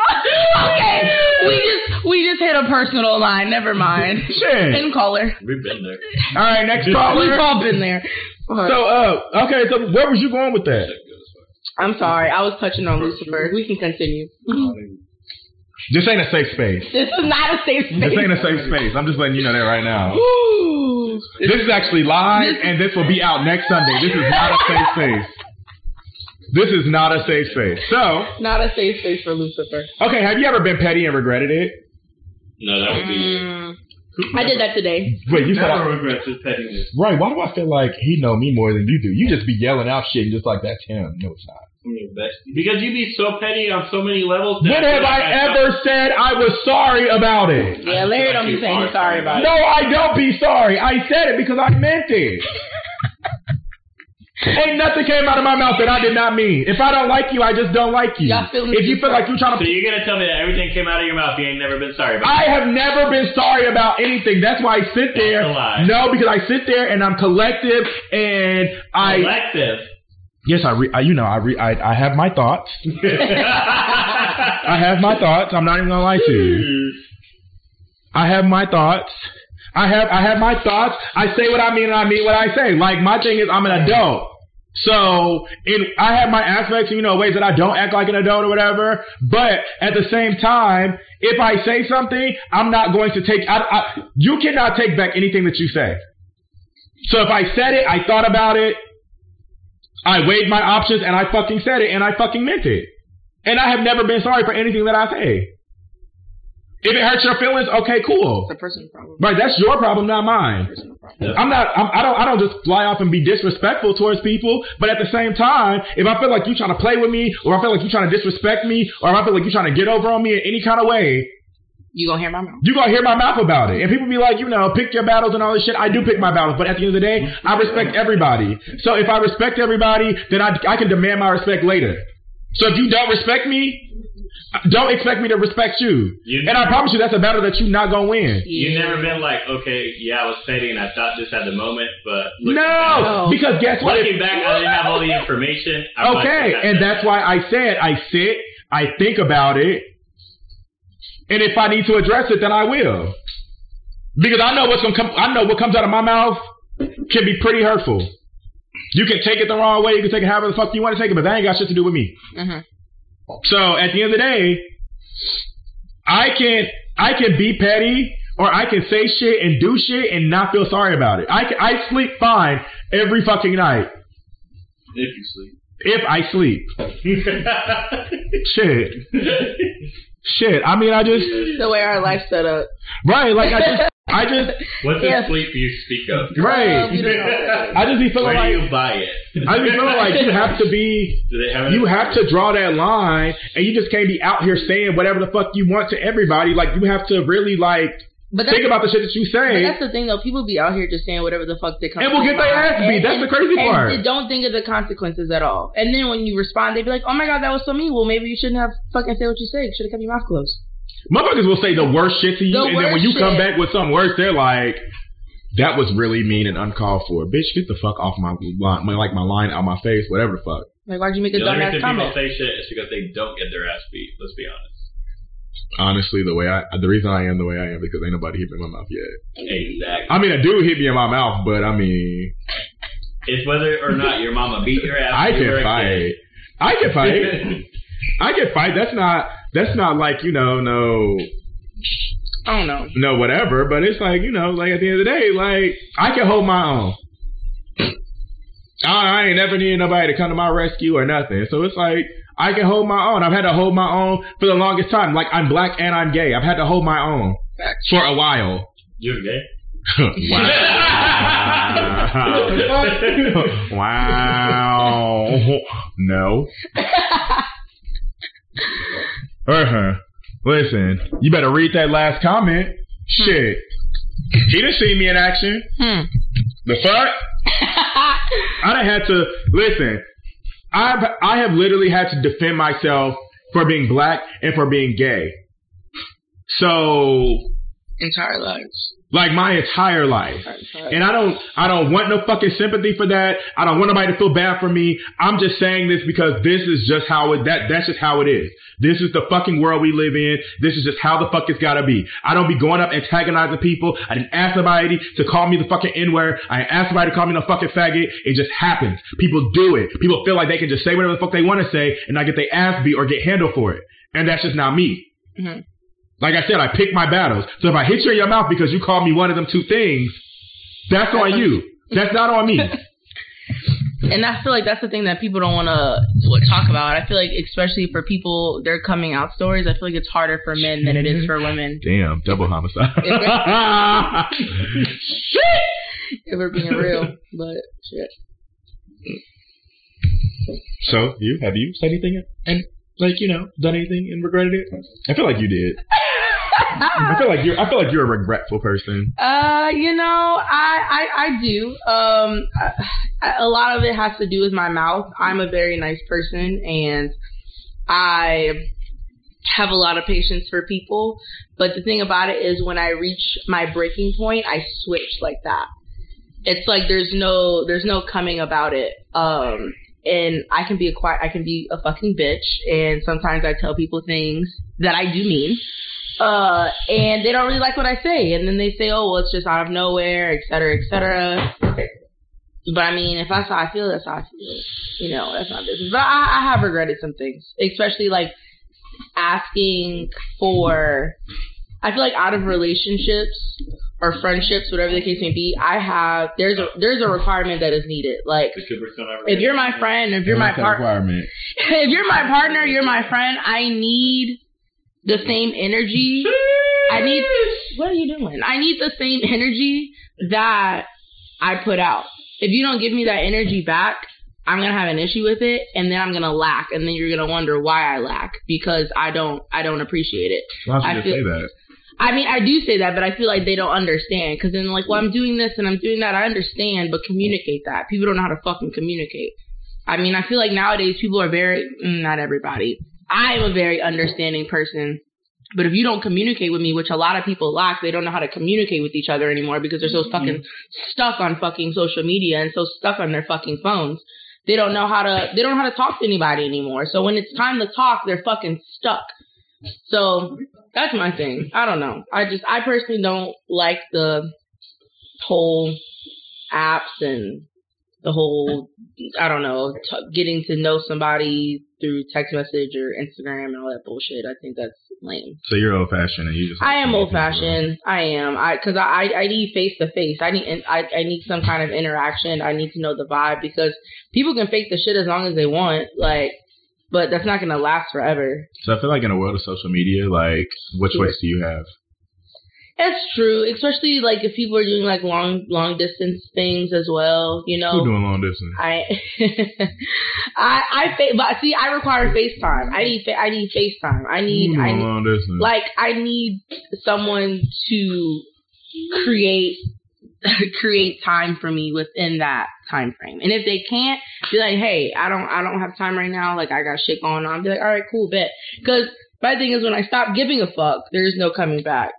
okay, we just we just hit a personal line. Never mind. Shit. Pin caller. We've been there. All right, next caller. We've all been there. So, uh, okay, so where was you going with that? I'm sorry, I was touching on Lucifer. We can continue. This ain't a safe space. This is not a safe space. This ain't a safe space. I'm just letting you know that right now. Ooh. This is actually live, and this will be out next Sunday. This is not a safe space. This is not a safe space. So, Not a safe space for Lucifer. okay, have you ever been petty and regretted it? No, that would be. Mm, I did that today. Wait, you said Never I, regrets his pettiness. right? Why do I feel like he know me more than you do? You just be yelling out shit and just like that's him. No, it's not. I'm your bestie. Because you be so petty on so many levels. that When have like I ever said I was sorry about it? Yeah, Larry don't be saying he's sorry about it. No. I don't be sorry. I said it because I meant it. Ain't nothing came out of my mouth that I did not mean. If I don't like you, I just don't like you. Y'all feeling If you feel like you're trying to, So you're gonna tell me that everything came out of your mouth you ain't never been sorry about? I have never been sorry about anything. That's why I sit there. That's a lie. No, because I sit there and I'm collective and I. Collective. Yes, I, re, I you know I, re, I I have my thoughts. I have my thoughts. I'm not even gonna lie to you. Hmm. I have my thoughts. I have I have my thoughts. I say what I mean and I mean what I say. Like my thing is I'm an adult. So I have my aspects, you know, ways that I don't act like an adult or whatever. But at the same time, if I say something, I'm not going to take. I, I, you cannot take back anything that you say. So if I said it, I thought about it. I weighed my options and I fucking said it and I fucking meant it. And I have never been sorry for anything that I say. If it hurts your feelings, okay, cool. It's a personal problem. Right, that's your problem, not mine. Problem. I'm not. I'm, I don't. I don't just fly off and be disrespectful towards people. But at the same time, if I feel like you're trying to play with me, or I feel like you're trying to disrespect me, or if I feel like you're trying to get over on me in any kind of way, You gonna hear my mouth? you gonna hear my mouth about it. And people be like, you know, pick your battles and all this shit. I do pick my battles, but at the end of the day, I respect everybody. So if I respect everybody, then I I can demand my respect later. So if you don't respect me, don't expect me to respect you. You- And I promise you, that's a battle that you're not gonna win. You've never been like, okay, yeah, I was petty and I thought this at the moment, but No, No. because guess back, what? looking back, I didn't have all the information. I might Okay, have and that's why I said I sit, I think about it, and if I need to address it, then I will. Because I know what's gonna come. I know what comes out of my mouth can be pretty hurtful. You can take it the wrong way. You can take it however the fuck you want to take it, but that ain't got shit to do with me. hmm So at the end of the day, I can I can be petty or I can say shit and do shit and not feel sorry about it. I can, I sleep fine every fucking night If you sleep. if I sleep. Shit. Shit. I mean, I just The way our life's set up. right. Like I just, I just What's the Yes. sleep you speak of? right. you. I just be feeling Where like you buy it? I just feel like you have to be. Do they have? You have to draw that line, and you just can't be out here saying whatever the fuck you want to everybody. Like you have to really like But think about the shit that you but say. that's the thing though. People be out here just saying whatever the fuck they come. And we'll get their ass beat. That's the crazy and part. they don't think of the consequences at all. And then when you respond, they be like, "Oh my god, that was so mean." Well, maybe you shouldn't have fucking said what you said. Should have kept your mouth closed. Motherfuckers will say the worst shit to you, The and then when worst you come back with something worse, they're like, "That was really mean and uncalled for." Bitch, get the fuck off my line, my, like my line out my face, whatever the fuck. Like, why'd you make a The only dumbass reason people comment? say shit is because they don't get their ass beat. Let's be honest. Honestly, the way I, the reason I am the way I am because ain't nobody hit me in my mouth yet. Exactly. I mean, a dude hit me in my mouth, but I mean, It's whether or not your mama beat your ass. I when can fight. I can fight. I can fight. That's not. That's not like you know, no, I don't know. no, whatever. But it's like you know, like at the end of the day, like I can hold my own. I, I ain't never needed nobody to come to my rescue or nothing. So it's like I can hold my own. I've had to hold my own for the longest time. Like I'm black and I'm gay. I've had to hold my own for a while. You're gay. wow. wow. No. Uh huh. Listen, you better read that last comment. Shit. He didn't see me in action. Hmm. The fuck? I done had to listen. I've I have literally had to defend myself for being black and for being gay. So Entire lives. Like my entire life. And I don't I don't want no fucking sympathy for that. I don't want nobody to feel bad for me. I'm just saying this because this is just how it that that's just how it is. This is the fucking world we live in. This is just how the fuck it's gotta be. I don't be going up antagonizing people. I didn't ask somebody to call me the fucking N-word. I didn't ask somebody to call me the fucking faggot. It just happens. People do it. People feel like they can just say whatever the fuck they want to say and not get their ass beat or get handled for it. And that's just not me. Mhm. Like I said, I pick my battles. So if I hit you in your mouth because you called me one of them two things, that's on you. That's not on me. And I feel like that's the thing that people don't want to talk about. I feel like, especially for people, their coming out stories, I feel like it's harder for men than it is for women. Damn, double homicide. Shit. if we're being real, but shit. so you have you said anything and like you know done anything and regretted it? I feel like you did. I feel like you're. I feel like you're a regretful person. Uh, you know, I I, I do. Um, I, a lot of it has to do with my mouth. I'm a very nice person, and I have a lot of patience for people. But the thing about it is, when I reach my breaking point, I switch like that. It's like there's no there's no coming about it. Um, and I can be a quiet, I can be a fucking bitch, and sometimes I tell people things that I do mean uh, and they don't really like what I say, and then they say, "Oh, well, it's just out of nowhere, et cetera, et cetera." But I mean, if that's how I feel, that's how I feel. You know, that's not business. But I, I have regretted some things, especially like asking for. I feel like out of relationships or friendships, whatever the case may be, I have there's a there's a requirement that is needed. Like if you're my friend, if you're my partner, if you're my partner, you're my friend. I need the same energy. I need. What are you doing? I need the same energy that I put out. If you don't give me that energy back, I'm gonna have an issue with it, and then I'm gonna lack, and then you're gonna wonder why I lack because I don't. I don't appreciate it. Why don't I you feel- say that? I mean, I do say that, but I feel like they don't understand because then, like, well, I'm doing this and I'm doing that. I understand, but communicate that. People don't know how to fucking communicate. I mean, I feel like nowadays people are very, mm, not everybody. I am a very understanding person. But if you don't communicate with me, which a lot of people lack, they don't know how to communicate with each other anymore because they're so mm-hmm. fucking stuck on fucking social media and so stuck on their fucking phones. They don't know how to they don't know how to talk to anybody anymore. So when it's time to talk, they're fucking stuck. So that's my thing. I don't know. I just I personally don't like the whole apps and the whole I don't know t- getting to know somebody through text message or Instagram and all that bullshit. I think that's lame. So you're old fashioned and you just. I am old fashioned. I am. I because I I need face to face. I need I I need some kind of interaction. I need to know the vibe because people can fake the shit as long as they want. Like, but that's not gonna last forever. So I feel like in a world of social media, like, which choice do you have? That's true, especially like if people are doing like long long distance things as well. You know, Who doing long distance? I I I fa- but see I require FaceTime. I need fa- I need FaceTime. I need I need long distance? like I need someone to create create time for me within that time frame. And if they can't, be like, hey, I don't I don't have time right now. Like I got shit going on. Be like, all right, cool, bet. Because my thing is when I stop giving a fuck, there's no coming back.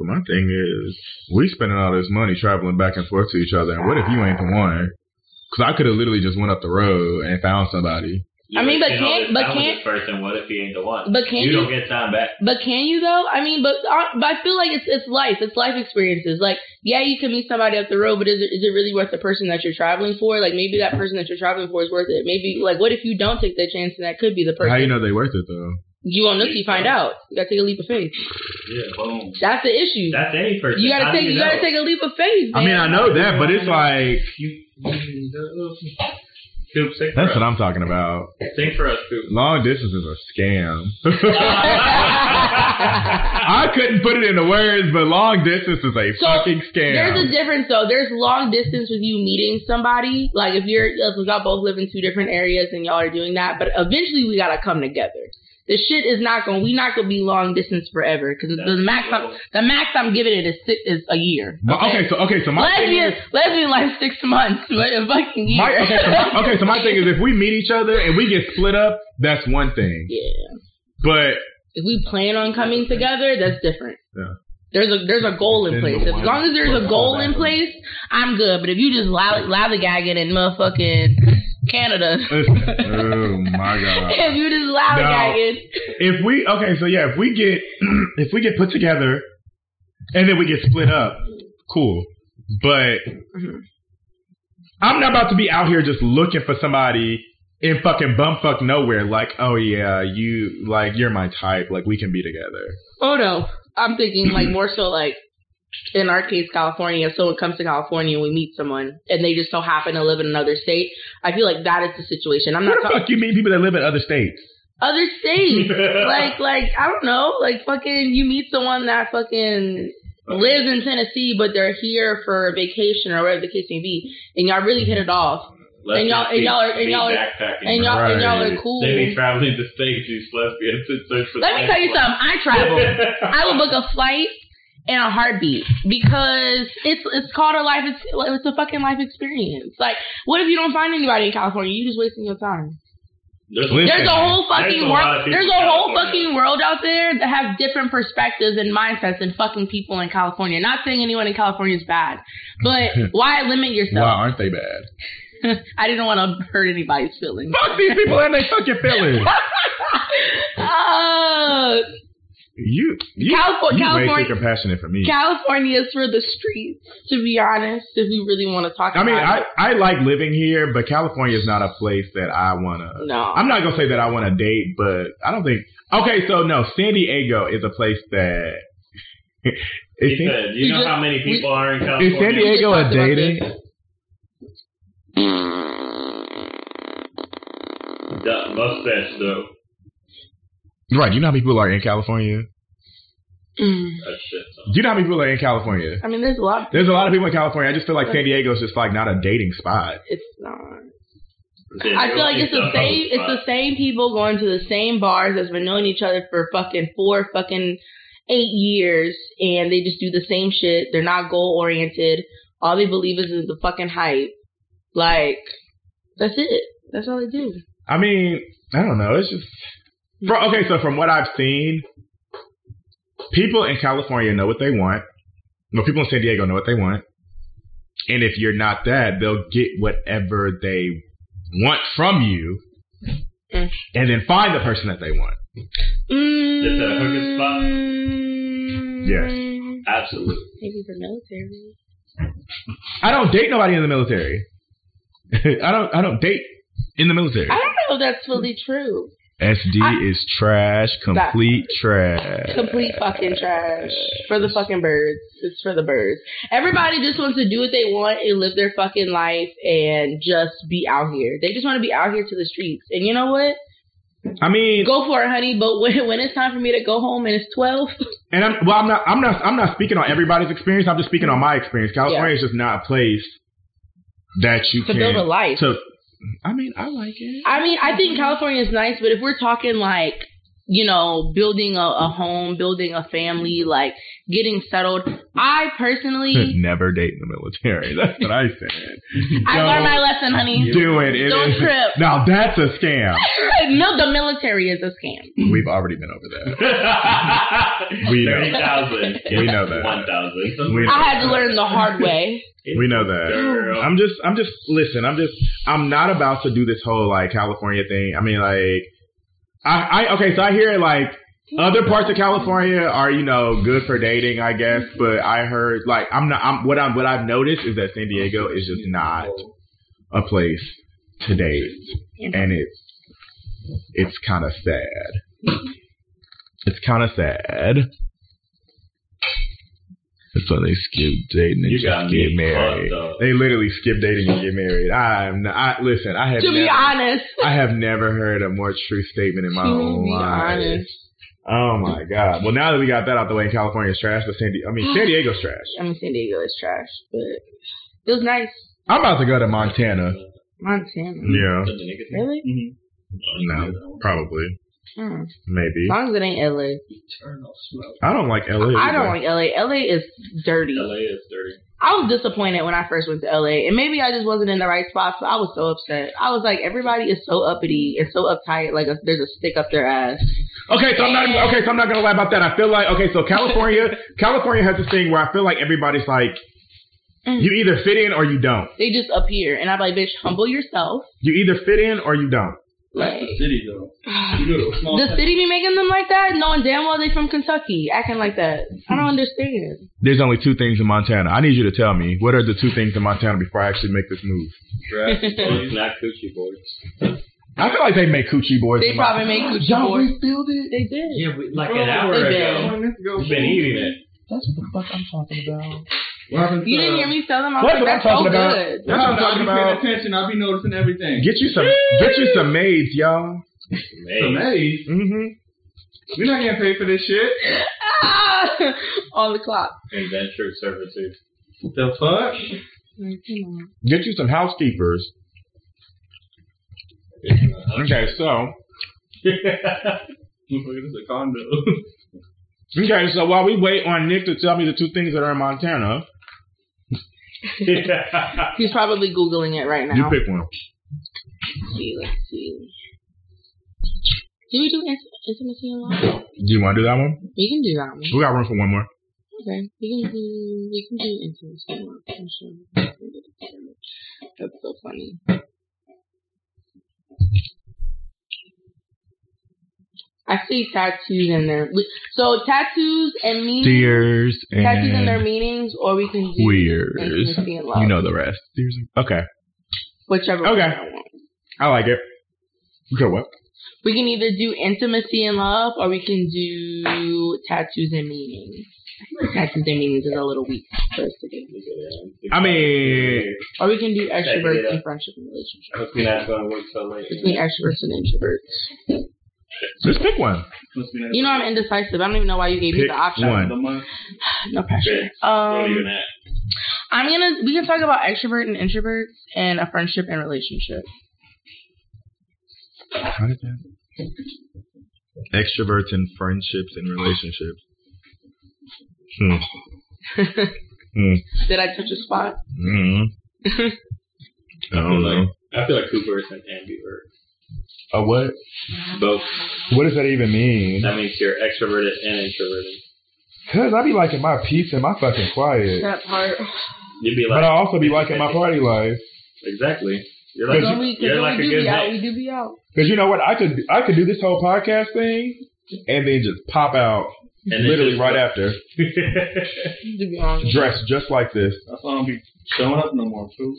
But my thing is, we spending all this money traveling back and forth to each other, and what if you ain't the one? Because I could have literally just went up the road and found somebody. I mean, but can't- but can't- this person. What if he ain't the one? But can you you? don't get time back. But can you though? I mean, but uh, but I feel like it's it's life. It's life experiences. Like, yeah, you can meet somebody up the road, but is it is it really worth the person that you're traveling for? Like, maybe that person that you're traveling for is worth it. Maybe like, what if you don't take that chance and that could be the person? How you know they worth it though? You won't know till you find out. You gotta take a leap of faith. Yeah, boom. That's the issue. That's any person. you gotta take you gotta take a leap of faith. I mean, I know that, but it's like Scoop, sing for that's us. what I'm talking about. Sing for us, Scoop. Long distance is a scam. I couldn't put it into words, but long distance is a So, fucking scam. There's a difference though. There's long distance with you meeting somebody. Like if you're if y'all both live in two different areas and y'all are doing that, but eventually we gotta come together. The shit is not gonna We not gonna be long distance forever because the max I'm, the max I'm giving it is six, is a year. But, okay, so okay, so my thing lesbian is, lesbian life six months, but a fucking year. my, okay, so my, okay, so my thing is, if we meet each other and we get split up, that's one thing. yeah. But If we plan on coming together, that's different. Yeah. There's a there's a goal in place. As long as there's a goal in place, I'm good. But if you just lally- lallygagging in motherfucking Canada, oh my god. if you just lollygagging, if we okay, so yeah, if we get if we get put together and then we get split up, cool. But Mhm. I'm not about to be out here just looking for somebody in fucking bumfuck nowhere. Like, oh yeah, you like you're my type. Like we can be together. oh no, I'm thinking like more so like in our case, California. If someone comes to California and we meet someone and they just so happen to live in another state, I feel like that is the situation. I'm Who not the talking fuck you meet people that live in other states? other states. like like I don't know, like fucking you meet someone that fucking lives in Tennessee but they're here for a vacation or whatever the case may be, and y'all really hit it off. Lesbians And y'all- and y'all are- and y'all are- And y'all and y'all Right. are cool. They be traveling to states, these lesbians, to search for Let me tell you something. I travel. I will book a flight in a heartbeat because it's it's called a life. It's it's a fucking life experience. Like, what if you don't find anybody in California? You just wasting your time. There's, Listen. There's a whole There's fucking a world. people There's a whole fucking world out there that have different perspectives and mindsets than fucking people in California. Not saying anyone in California is bad, but why limit yourself? Why aren't they bad? I didn't want to hurt anybody's feelings. Fuck these people and they fucking feelings. uh, You, you, Californ- you way California- too compassionate for me. California is for the streets, to be honest, if we really want to talk I mean, about I, I like living here, but California is not a place that I want to. No. I'm not gonna say that I want to date, but I don't think. Okay, so no, San Diego is a place that. He is, San, said, "You know just- how many we- people are in is San Diego We a just talked about dating? Duh, mustache though. Right, you know how many people are in California? Mm. Do you know how many people are in California? I mean, there's a lot. There's a lot of people in California. I just feel like San Diego is just like not a dating spot. It's not. Yeah, I feel like it's the same. It's the same people going to the same bars that's been knowing each other for fucking four fucking eight years, and they just do the same shit. They're not goal oriented. All they believe is is the fucking hype. Like that's it. That's all they do. I mean, I don't know. It's just Bro, okay. So from what I've seen, people in California know what they want. Well, people in San Diego know what they want, and if you're not that, they'll get whatever they want from you, Mm. and then find the person that they want. Mm, Is that a hooking spot? Yes. Absolutely. Maybe the military. I don't date nobody in the military. I don't. I don't date in the military. I don't know if that's fully true. SD I- is trash. Complete trash. Complete fucking trash. For the fucking birds. It's for the birds. Everybody just wants to do what they want and live their fucking life and just be out here. They just want to be out here to the streets. And you know what? I mean, Go for it, honey. But when, when it's time for me to go home and it's 12, And I'm well. I'm not. I'm not. I'm not speaking on everybody's experience. I'm just speaking on my experience. California is just not a place that you to can build a life. To, I mean, I like it. I mean, I think California is nice, but if we're talking like you know, building a, a home, building a family, like getting settled. I personally, Never date in the military. That's what I said. I learned my lesson, honey. Do it. It Don't is- trip. Now that's a scam. no, the military is a scam. We've already been over that. We know. Thirty thousand. We know that. One thousand. I had to learn the hard way. We know that. Girl. I'm just, I'm just, listen, I'm just, I'm not about to do this whole like California thing. I mean, like, I, I, okay, so I hear like other parts of California are, you know, good for dating, I guess, mm-hmm. but I heard like, I'm not, I'm, what I'm, what I've noticed is that San Diego is just not a place to date. And it's, it's kind of sad. Mm-hmm. It's kind of sad. It's when they skip dating and You just get married. fucked. They literally skip dating and get married. I'm not, I, listen, I have To be honest, I have never heard a more true statement in my To own be life. honest. Oh my god! Well, now that we got that out the way, California's trash. But San, Di- I mean, mm. San Diego's trash. I mean, San Diego is trash, but it was nice. I'm about to go to Montana. Montana. Yeah, Really? no, probably, Hmm. maybe. As long as it ain't LA. Eternal smoke. I don't like LA. I don't like LA. LA is dirty. LA is dirty. I was disappointed when I first went to LA, and maybe I just wasn't in the right spot. So I was so upset. I was like, everybody is so uppity and so uptight. Like a, there's a stick up their ass. Okay, so I'm not okay. So I'm not gonna lie about that. I feel like okay. So California, California has this thing where I feel like everybody's like, Mm. you either fit in or you don't. They just appear, and I'm like, bitch, humble yourself. You either fit in or you don't. That's Like the city, though. You go to a small the town. city be making them like that, knowing damn well they from Kentucky, acting like that. I don't understand. There's only two things in Montana. I need you to tell me what are the two things in Montana before I actually make this move. Grass, Oh, it's not coochie boards. I feel like they make coochie boys. They probably Montana. make coochie Y'all boys. refilled it. They did. Yeah, but like an hour ago. did. You've been eating it. That's what the fuck I'm talking about. What You didn't hear me tell them. I was That's like, what I'm that's so talking about. good. That's what I'm talking I'll be about. paying attention. I'll be noticing everything. Get you some. Get you some maids, y'all. Some Man. A's. Mm-hmm. We're not getting paid for this shit. Ah! On the clock. Indentured servitude. The fuck? Like, come on. Get you some housekeepers. Okay, so Motherfucker, this is a condo. okay, so while we wait on Nick to tell me the two things that are in Montana, He's probably googling it right now. you pick one. Let's see, let's see. Did we do intimacy and love? Do you want to do that one? We can do that one. We got room for one more. Okay, we can do we can do intimacy and. I'm sure. That's so funny. I see tattoos in there. So tattoos and meanings. Deers Tattoos and their meanings, or we can do queers. intimacy and love. You know the rest. Deers. Okay, whichever. Okay. one I want. I like it. Okay, what? We can either do intimacy and love, or we can do tattoos and meanings. I feel like tattoos and meanings is a little weak for us to do. I mean, Or we can do extroverts and friendship and relationship. Must be not going to work so late. Between extroverts and introverts. Just pick one. Must be nice. You know I'm indecisive. I don't even know why you gave me the option. one. No pressure. Don't even Um, ask. I'm gonna. We can talk about extrovert and introverts and a friendship and relationship. How did that? Extroverts and friendships and relationships. Hmm. Hmm. Did I touch a spot? Mm. I don't know. I feel like Cooper is an ambivert. A what? Both. What does that even mean? That means you're extroverted and introverted. Cause I be liking my peace and my fucking quiet, that part. You'd be but like, I also be liking my party life. exactly. You're like, When we, you're like we do good be out, mate. we do be out. Cause you know what? I could I could do this whole podcast thing and then just pop out And literally just- right after, To be honest. dressed just like this. That's why I don't be showing up no more, too.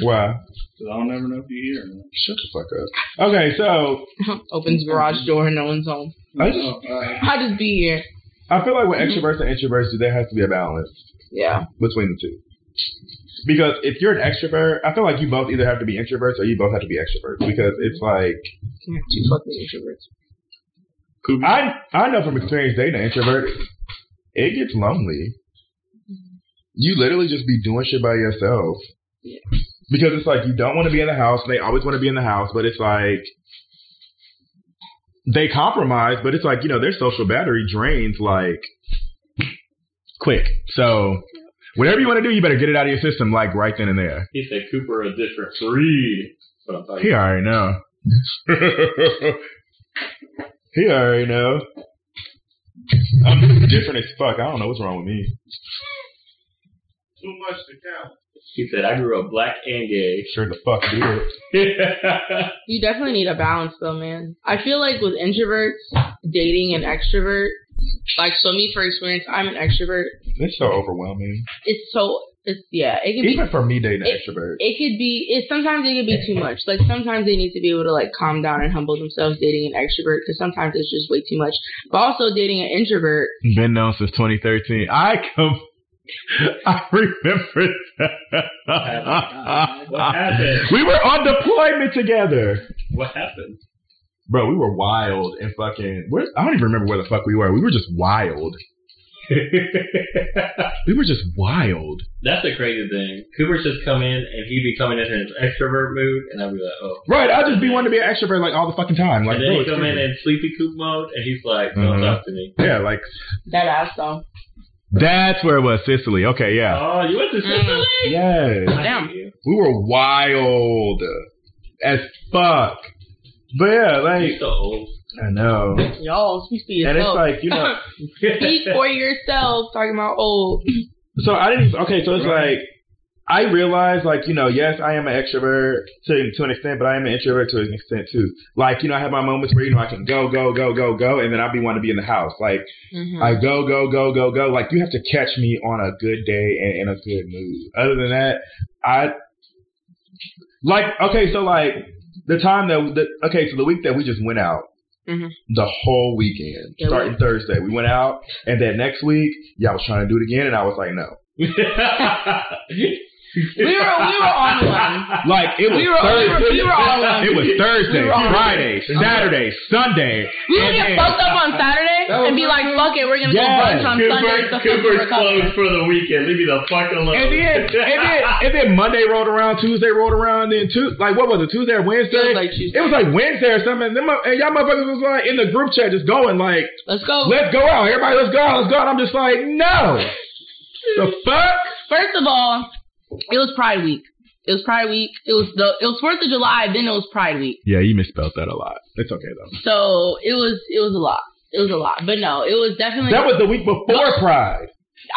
Why? Because I don't never know if you're here or not. Shut the fuck up. Okay, so Opens garage door, and no one's home. I just Oh. I just be here. I feel like with mm-hmm. extroverts and introverts, there has to be a balance Yeah. between the two. Because if you're an extrovert, I feel like you both either have to be introverts or you both have to be extroverts. Because it's like Yeah, two fucking introverts. I I know from experience dating an introvert, it gets lonely. Mm-hmm. You literally just be doing shit by yourself. Yeah. Because it's like you don't want to be in the house, and they always want to be in the house, but it's like they compromise, but it's like you know their social battery drains like quick. So whatever you want to do, you better get it out of your system like right then and there. He said Cooper a different breed. He already know. he already know. I'm different as fuck. I don't know what's wrong with me. Too much to count. He said I grew up black and gay. Sure the fuck did. You definitely need a balance though, man. I feel like with introverts dating an extrovert, like so me for experience, I'm an extrovert. It's so overwhelming. It's so it's yeah, it can be Even for me dating an It- extrovert. it could be it sometimes it could be too much. Like sometimes they need to be able to like calm down and humble themselves dating an extrovert because sometimes it's just way too much. But also dating an introvert, Been known since 2013. I come. I remember that. What happened? We were on deployment together. What happened? Bro, we were wild and fucking. Where, I don't even remember where the fuck we were. We were just wild. We were just wild. That's the crazy thing. Cooper's just come in and he'd be coming in in his extrovert mood, and I'd be like, oh. Right, I just be wanting to be an extrovert like all the fucking time. Like, and then bro, he it's come in crazy. in sleepy coop mode, and he's like, don't Mhm. talk to me. yeah, like that ass though. That's where it was. Sicily. Okay, yeah. Oh, you went to Mm. Sicily? Yes. Damn. hate. We were wild as fuck. But yeah, You're like so old. I know. Y'all speak for And it's like, you know, speak for yourself. Talking about old. so I didn't okay, so it's Right. like I realized like, you know, yes, I am an extrovert to to an extent, but I am an introvert to an extent too. Like, you know, I have my moments where, you know, I can go, go, go, go, go, and then I'll be wanting to be in the house. Like Mhm. I go, go, go, go, go. Like you have to catch me on a good day and in a good mood. Other than that, I like okay. So like the time that the, okay, so the week that we just went out, Mhm. the whole weekend, Yeah, starting Thursday, we went out, and then next week, y'all was trying to do it again, and I was like, no. We were we were on one. Like it was We were- we were- Thursday. we were on one. It was Thursday, We were on one. Friday, Saturday, Sunday. We would and get fucked up on Saturday and be like, fuck it, we're gonna go Yes. brunch on Sunday. Cooper, It's the Cooper's closed for the weekend. Leave me the fuck alone. And then, and then, and then Monday rolled around, Tuesday rolled around, then two, like what was it, Tuesday or Wednesday? It was like Tuesday. It was like Wednesday or something. And, them, mo- and y'all motherfuckers was like in the group chat just going like, Let's go. let's go out. Everybody, let's go out. Let's go out. I'm just like, no. The fuck? First of all, it was Pride Week. It was Pride Week. It was the it was Fourth of July. Then it was Pride Week. Yeah, you misspelled that a lot. It's okay though. So it was it was a lot. It was a lot. But no, it was definitely That was the week before Pride.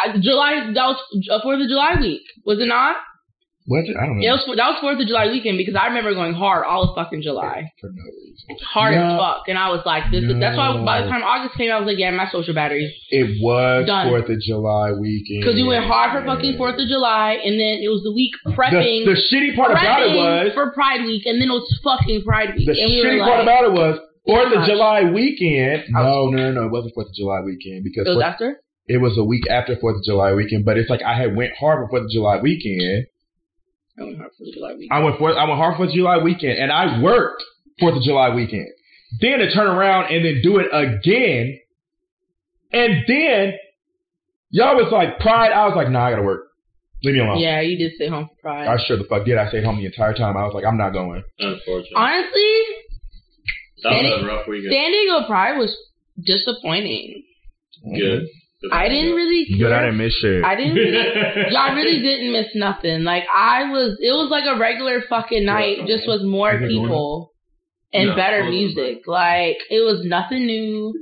I- July. That was Fourth of July week. Was it not? Was it? I don't It know. was that was Fourth of July weekend because I remember going hard all of fucking July, For no reason. hard as fuck, and I was like, this. is That's why by the time August came, I was like, yeah, my social batteries. It was Done. Fourth of July weekend. Because we went hard for fucking Fourth of July, and then it was the week prepping. the shitty part about it was for Pride Week, and then it was fucking Pride Week, The and we shitty were part about it was Fourth of. July weekend. I No, no, no, no. It wasn't Fourth of July weekend because it was Fourth- after. it was a week after Fourth of July weekend. But it's like I had went hard for Fourth of July weekend. I went hard for the July week. I went for I went hard for Fourth July weekend, and I worked Fourth of July weekend. Then to turn around and then do it again, and then y'all was like Pride. I was like, nah, I gotta work. Leave me alone. Yeah, you did stay home for Pride. I sure the fuck did. I stayed home the entire time. I was like, I'm not going. Unfortunately. Honestly, that was a rough weekend. San Diego Pride was disappointing. Good. I didn't really. Good. I didn't miss shit. I didn't. Really, y'all really didn't miss nothing. Like I was. It was like a regular fucking night, just with more Is it going people and No, better hold on. music. Like it was nothing new.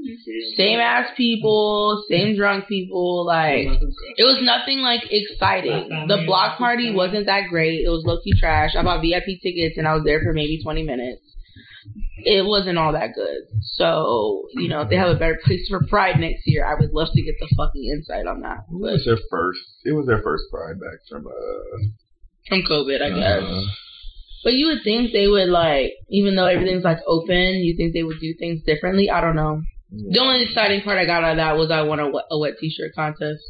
Same ass people, same drunk people. Like it was nothing like exciting. The block party wasn't that great. It was low key trash. I bought VIP tickets and I was there for maybe twenty minutes. It wasn't all that good. So you know, if they have a better place for Pride next year, I would love to get the fucking insight on that. It But was their first. It was their first Pride back from uh. from COVID, I guess. uh, But you would think they would like, even though everything's like open, you think they would do things differently. I don't know. The only exciting part I got out of that was I won a wet, a wet t-shirt contest.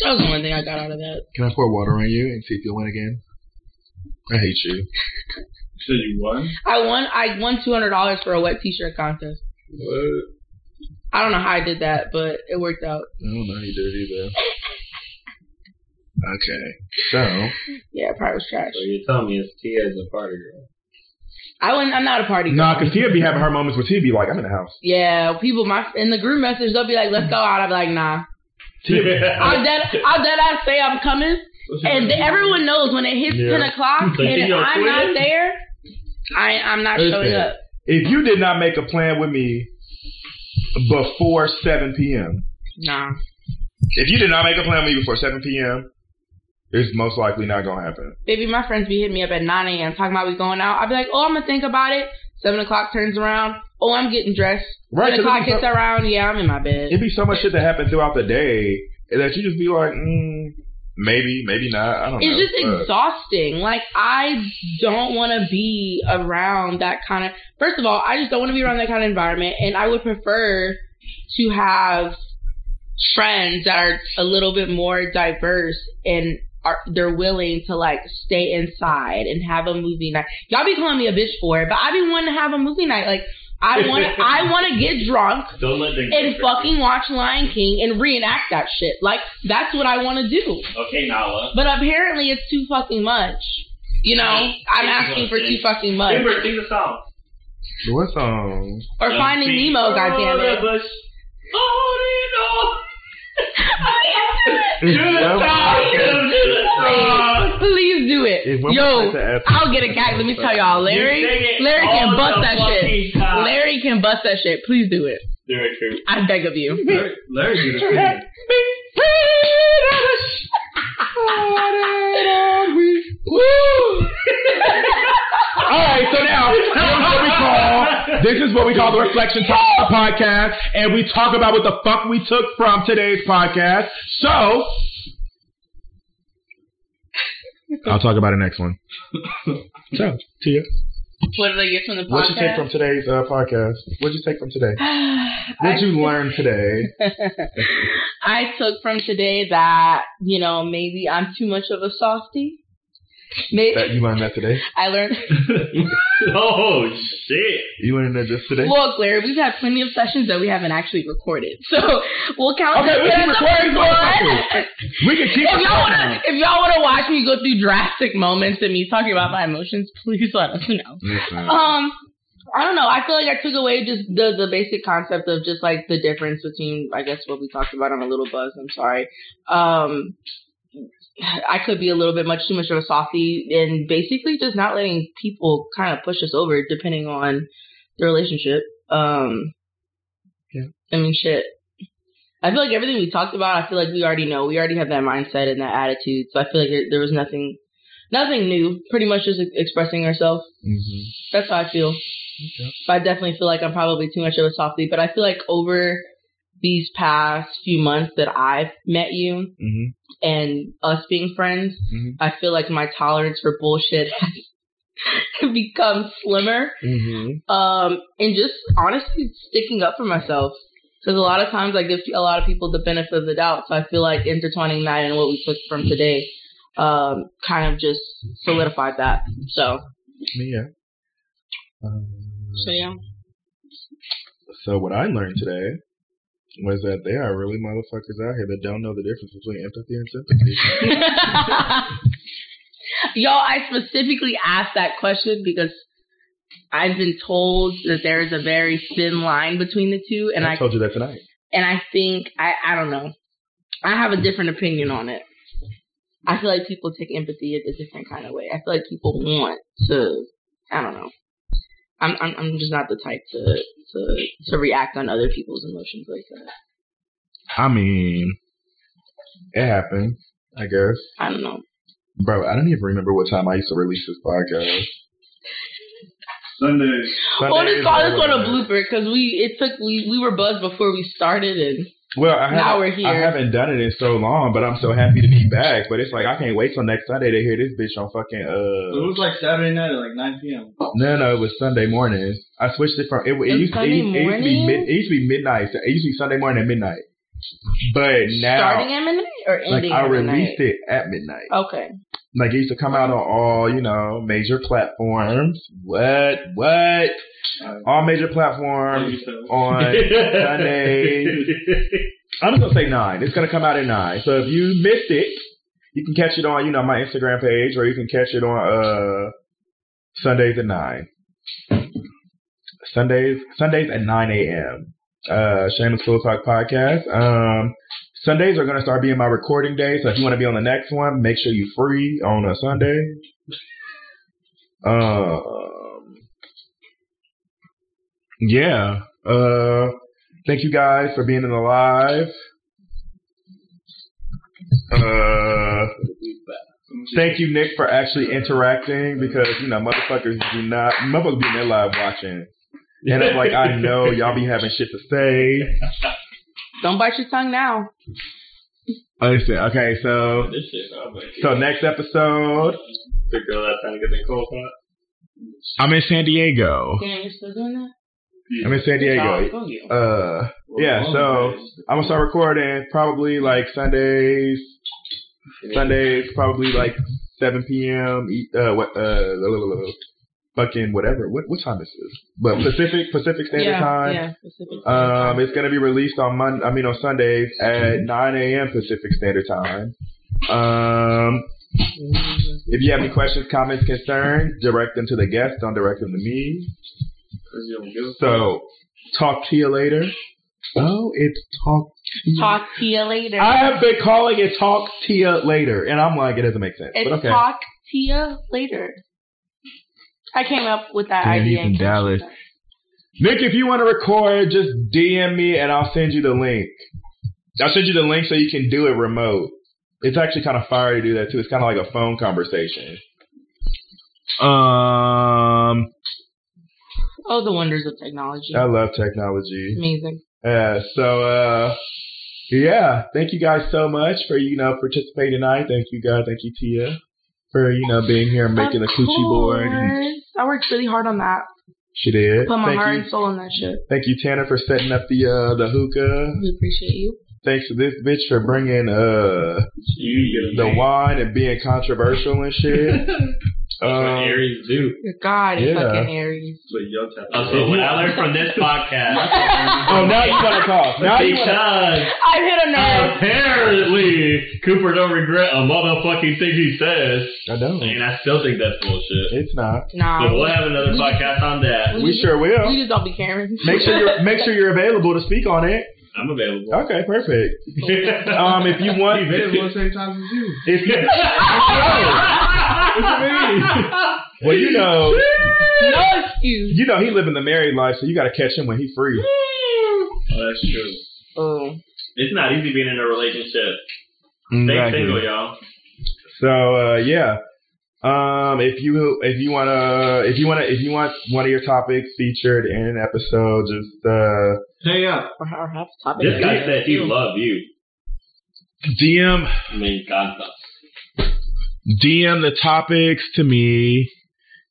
That was the one thing I got out of that. Can I pour water on you and see if you'll win again? I hate you. So you won? I won. I won two hundred dollars for a wet t-shirt contest. What? I don't know how I did that, but it worked out. I don't know how you did it either. Okay, so Yeah, it probably was trash. So you're telling me it's Tia as a party girl. I wouldn't. I'm not a party. girl. Nah, cause Tia be having her moments where Tia be like, I'm in the house. Yeah, people, my in the group message, they'll be like, "Let's go out." I'll be like, "Nah." I'll dead, I'll dead ass say I'm coming, and th- everyone knows when it hits Yeah. ten o'clock Like, and I'm not there, I I'm not showing up. If you did not make a plan with me before 7 p.m., Nah. if you did not make a plan with me before 7 p.m., it's most likely not gonna happen. Baby, my friends be hitting me up at 9 a.m. talking about we going out. I'd be like, oh, I'm gonna think about it. Seven o'clock turns around. Oh, I'm getting dressed. Right, 'cause Ten o'clock hits so- around. Yeah, I'm in my bed. It'd be so much shit that happen throughout the day that you just be like, mm, maybe, maybe not. I don't know. It's just But- exhausting. Like I don't want to be around that kind of. First of all, I just don't want to be around that kind of environment, and I would prefer to have friends that are a little bit more diverse and are they're willing to like stay inside and have a movie night. Y'all be calling me a bitch for it, but I be wanting to have a movie night. Like I want to, I want to get drunk Don't let them. and fucking watch Lion King and reenact that shit. Like that's what I want to do. Okay, Nala. But apparently it's too fucking much. You know, I'm asking for too fucking much. Kimber, sing the song. What song? Or Finding Nemo, goddammit. Oh, bush. Oh, It's Do the song. Do the song. Please do it. Yo, I'll get a gag. Let me tell y'all, Larry. You sing it Larry can bust that shit. Larry can bust that shit. Please do it. Do it, true. I beg of you. Larry, Larry did a thing. All right, so now this is what we call this is what we call the reflection talk podcast, and we talk about what the fuck we took from today's podcast. So I'll talk about the next one. So, Tia, What did I get from the podcast? what'd you take from today's uh, podcast? What'd you take from today? What'd you learn today? I took from today that, you know, maybe I'm too much of a softie. Maybe That you learned that today? I learned. oh shit! You learned that just today? Look, Larry, we've had plenty of sessions that we haven't actually recorded, so we'll count Okay, this we as can the record first one. We can keep If y'all going. wanna, if y'all wanna watch me go through drastic moments and me talking about my emotions, please let us know. Listen. Um, I don't know. I feel like I took away just the the basic concept of just like the difference between I guess what we talked about on a little buzz. I'm sorry. Um, I could be a little bit much too much of a softy and basically just not letting people kind of push us over, depending on the relationship. Um, Yeah. I mean, shit. I feel like everything we talked about, I feel like we already know. We already have that mindset and that attitude. So I feel like there, there was nothing, nothing new. Pretty much just expressing ourselves. Mhm. That's how I feel. But I definitely feel like I'm probably too much of a softy, But I feel like over these past few months that I've met you Mhm. and us being friends, Mhm. I feel like my tolerance for bullshit has become slimmer. Mhm. Um, and just honestly sticking up for myself. Because a lot of times I give a lot of people the benefit of the doubt. So I feel like intertwining that and what we took from today um, kind of just solidified that. So, Yeah. Um, so yeah. So what I learned today was that there are really motherfuckers out here that don't know the difference between empathy and sympathy. Yo, I specifically asked that question because I've been told that there is a very thin line between the two, and I I told you that tonight. and I think I I don't know. I have a different opinion on it. I feel like people take empathy a different kind of way. I feel like people want to. I don't know. I'm I'm I'm just not the type to to to react on other people's emotions like that. I mean, it happened. I guess, I don't know. bro. I don't even remember what time I used to release this podcast. Sunday. Well, Sunday let's is call this one a blooper because we it took we we were buzzed before we started and Well, I haven't, Now we're here. I haven't done it in so long, but I'm so happy to be back. But it's like I can't wait till next Sunday to hear this bitch on fucking Uh, It was like Saturday night at like 9 p.m. No, no, it was Sunday morning. I switched it from it. It, It was used, to, it, Sunday it used to be morning? mid. It used to be midnight. It used to be Sunday morning at midnight. But now, starting at midnight or ending. like ending I at released midnight. it at midnight. Okay. Like it used to come out on all, you know, major platforms. What? What? All major platforms on Sunday. I'm just gonna say nine. It's gonna come out at nine. So if you missed it, you can catch it on, you know, my Instagram page, or you can catch it on uh Sundays at nine. Sundays Sundays at 9 a.m. Uh, Shameless Full Talk podcast. Um, Sundays are gonna start being my recording day, so if you want to be on the next one, make sure you're free on a Sunday. Um, yeah. Uh, thank you guys for being in the live. Uh, thank you, Nick, for actually interacting because you know motherfuckers do not motherfuckers be in their live watching, and I'm like, I know y'all be having shit to say. Don't bite your tongue now. Listen, okay, so This shit, oh my so next episode, The girl that trying to get the cold pot. I'm in San Diego. Damn, you're still doing that? I'm in San Diego. Uh, yeah, so I'm gonna start recording probably like Sundays. Sundays, probably like 7 p.m. E- Uh, what? Uh, fucking whatever. What what time is this? But Pacific Pacific Standard yeah, Time. Yeah, Pacific Standard Um, Time. it's gonna be released on Monday. I mean on Sundays at 9 a.m. Pacific Standard Time. Um, if you have any questions, comments, concerns, direct them to the guest. Don't direct them to me. So, talk to you later. Oh, it's talk. To. Talk to you later. I have been calling it talk to you later, and I'm like, it doesn't make sense. it's but okay. talk to you later. I came up with that Damn, idea. he's in in Dallas. Canada. Nick, if you want to record, just DM me and I'll send you the link. I'll send you the link so you can do it remote. It's actually kind of fire to do that too. It's kind of like a phone conversation. Um, Oh, the wonders of technology. I love technology. Amazing. Yeah. so, uh, yeah, thank you guys so much for, you know, participating tonight. Thank you, God. Thank you, Tia, for, you know, being here and making Of the coochie board. course. I worked really hard on that. She did. Put my thank heart you. and soul in that shit. Thank you, Tanner, for setting up the, uh, the hookah. We appreciate you. Thanks to this bitch for bringing, uh, You get a the wine and being controversial and shit. That's what Um, Aries do. God, you Yeah. fucking Aries. So yo, tap Oh, so what I learned from this podcast. oh, now you want to talk. Now you want because I hit a nerve. apparently Cooper don't regret a motherfucking thing he says, to. I know. and I still think that's bullshit. It's not. Nah. So we'll have another we- podcast on that. we- We sure We will. just don't be caring. Make sure you're make sure you're available to speak on it. I'm available. Okay, perfect. Um, if you want, He available at the same time as you. if you, well, you know, no excuse. you know, he living the married life, so you got to catch him when he's free. Oh, that's true. Oh. It's not easy being in a relationship. Stay Exactly. single, y'all. So uh, yeah. Um, if you if you wanna if you wanna if you want one of your topics featured in an episode, just uh, Hang up. Or our half topic. This guy said he love you. DM Me encanta. DM the topics to me.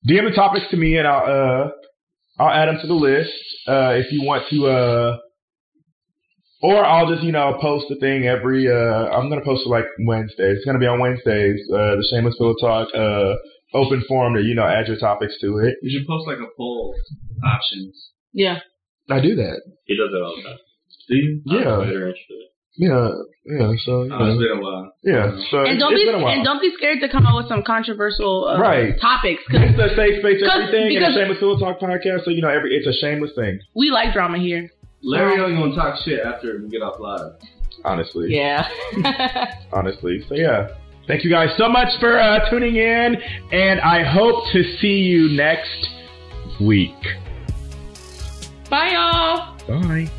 DM the topics to me, and I'll uh I'll add them to the list. Uh, if you want to uh, or I'll just you know post the thing every. Uh, I'm gonna post it like Wednesday. It's gonna be on Wednesdays. Uh, the Shameless Pillow Talk uh open forum to you know add your topics to it. You should post like a poll options. Yeah. I do that. He does it all the time. Do you? Yeah. I'm Twitter and shit. Yeah, yeah. So you Oh, it's know, been a while. yeah. So And don't it's be been a while. and don't be scared to come up with some controversial uh, Right. topics because It's a safe space, Because- everything, and a because- shameless Pillow Talk podcast. So you know, every it's a shameless thing. we like drama here. Larry only gonna talk shit after we get off live. Honestly, Yeah. honestly. So yeah. Thank you guys so much for uh, tuning in, and I hope to see you next week. Bye, y'all. Bye.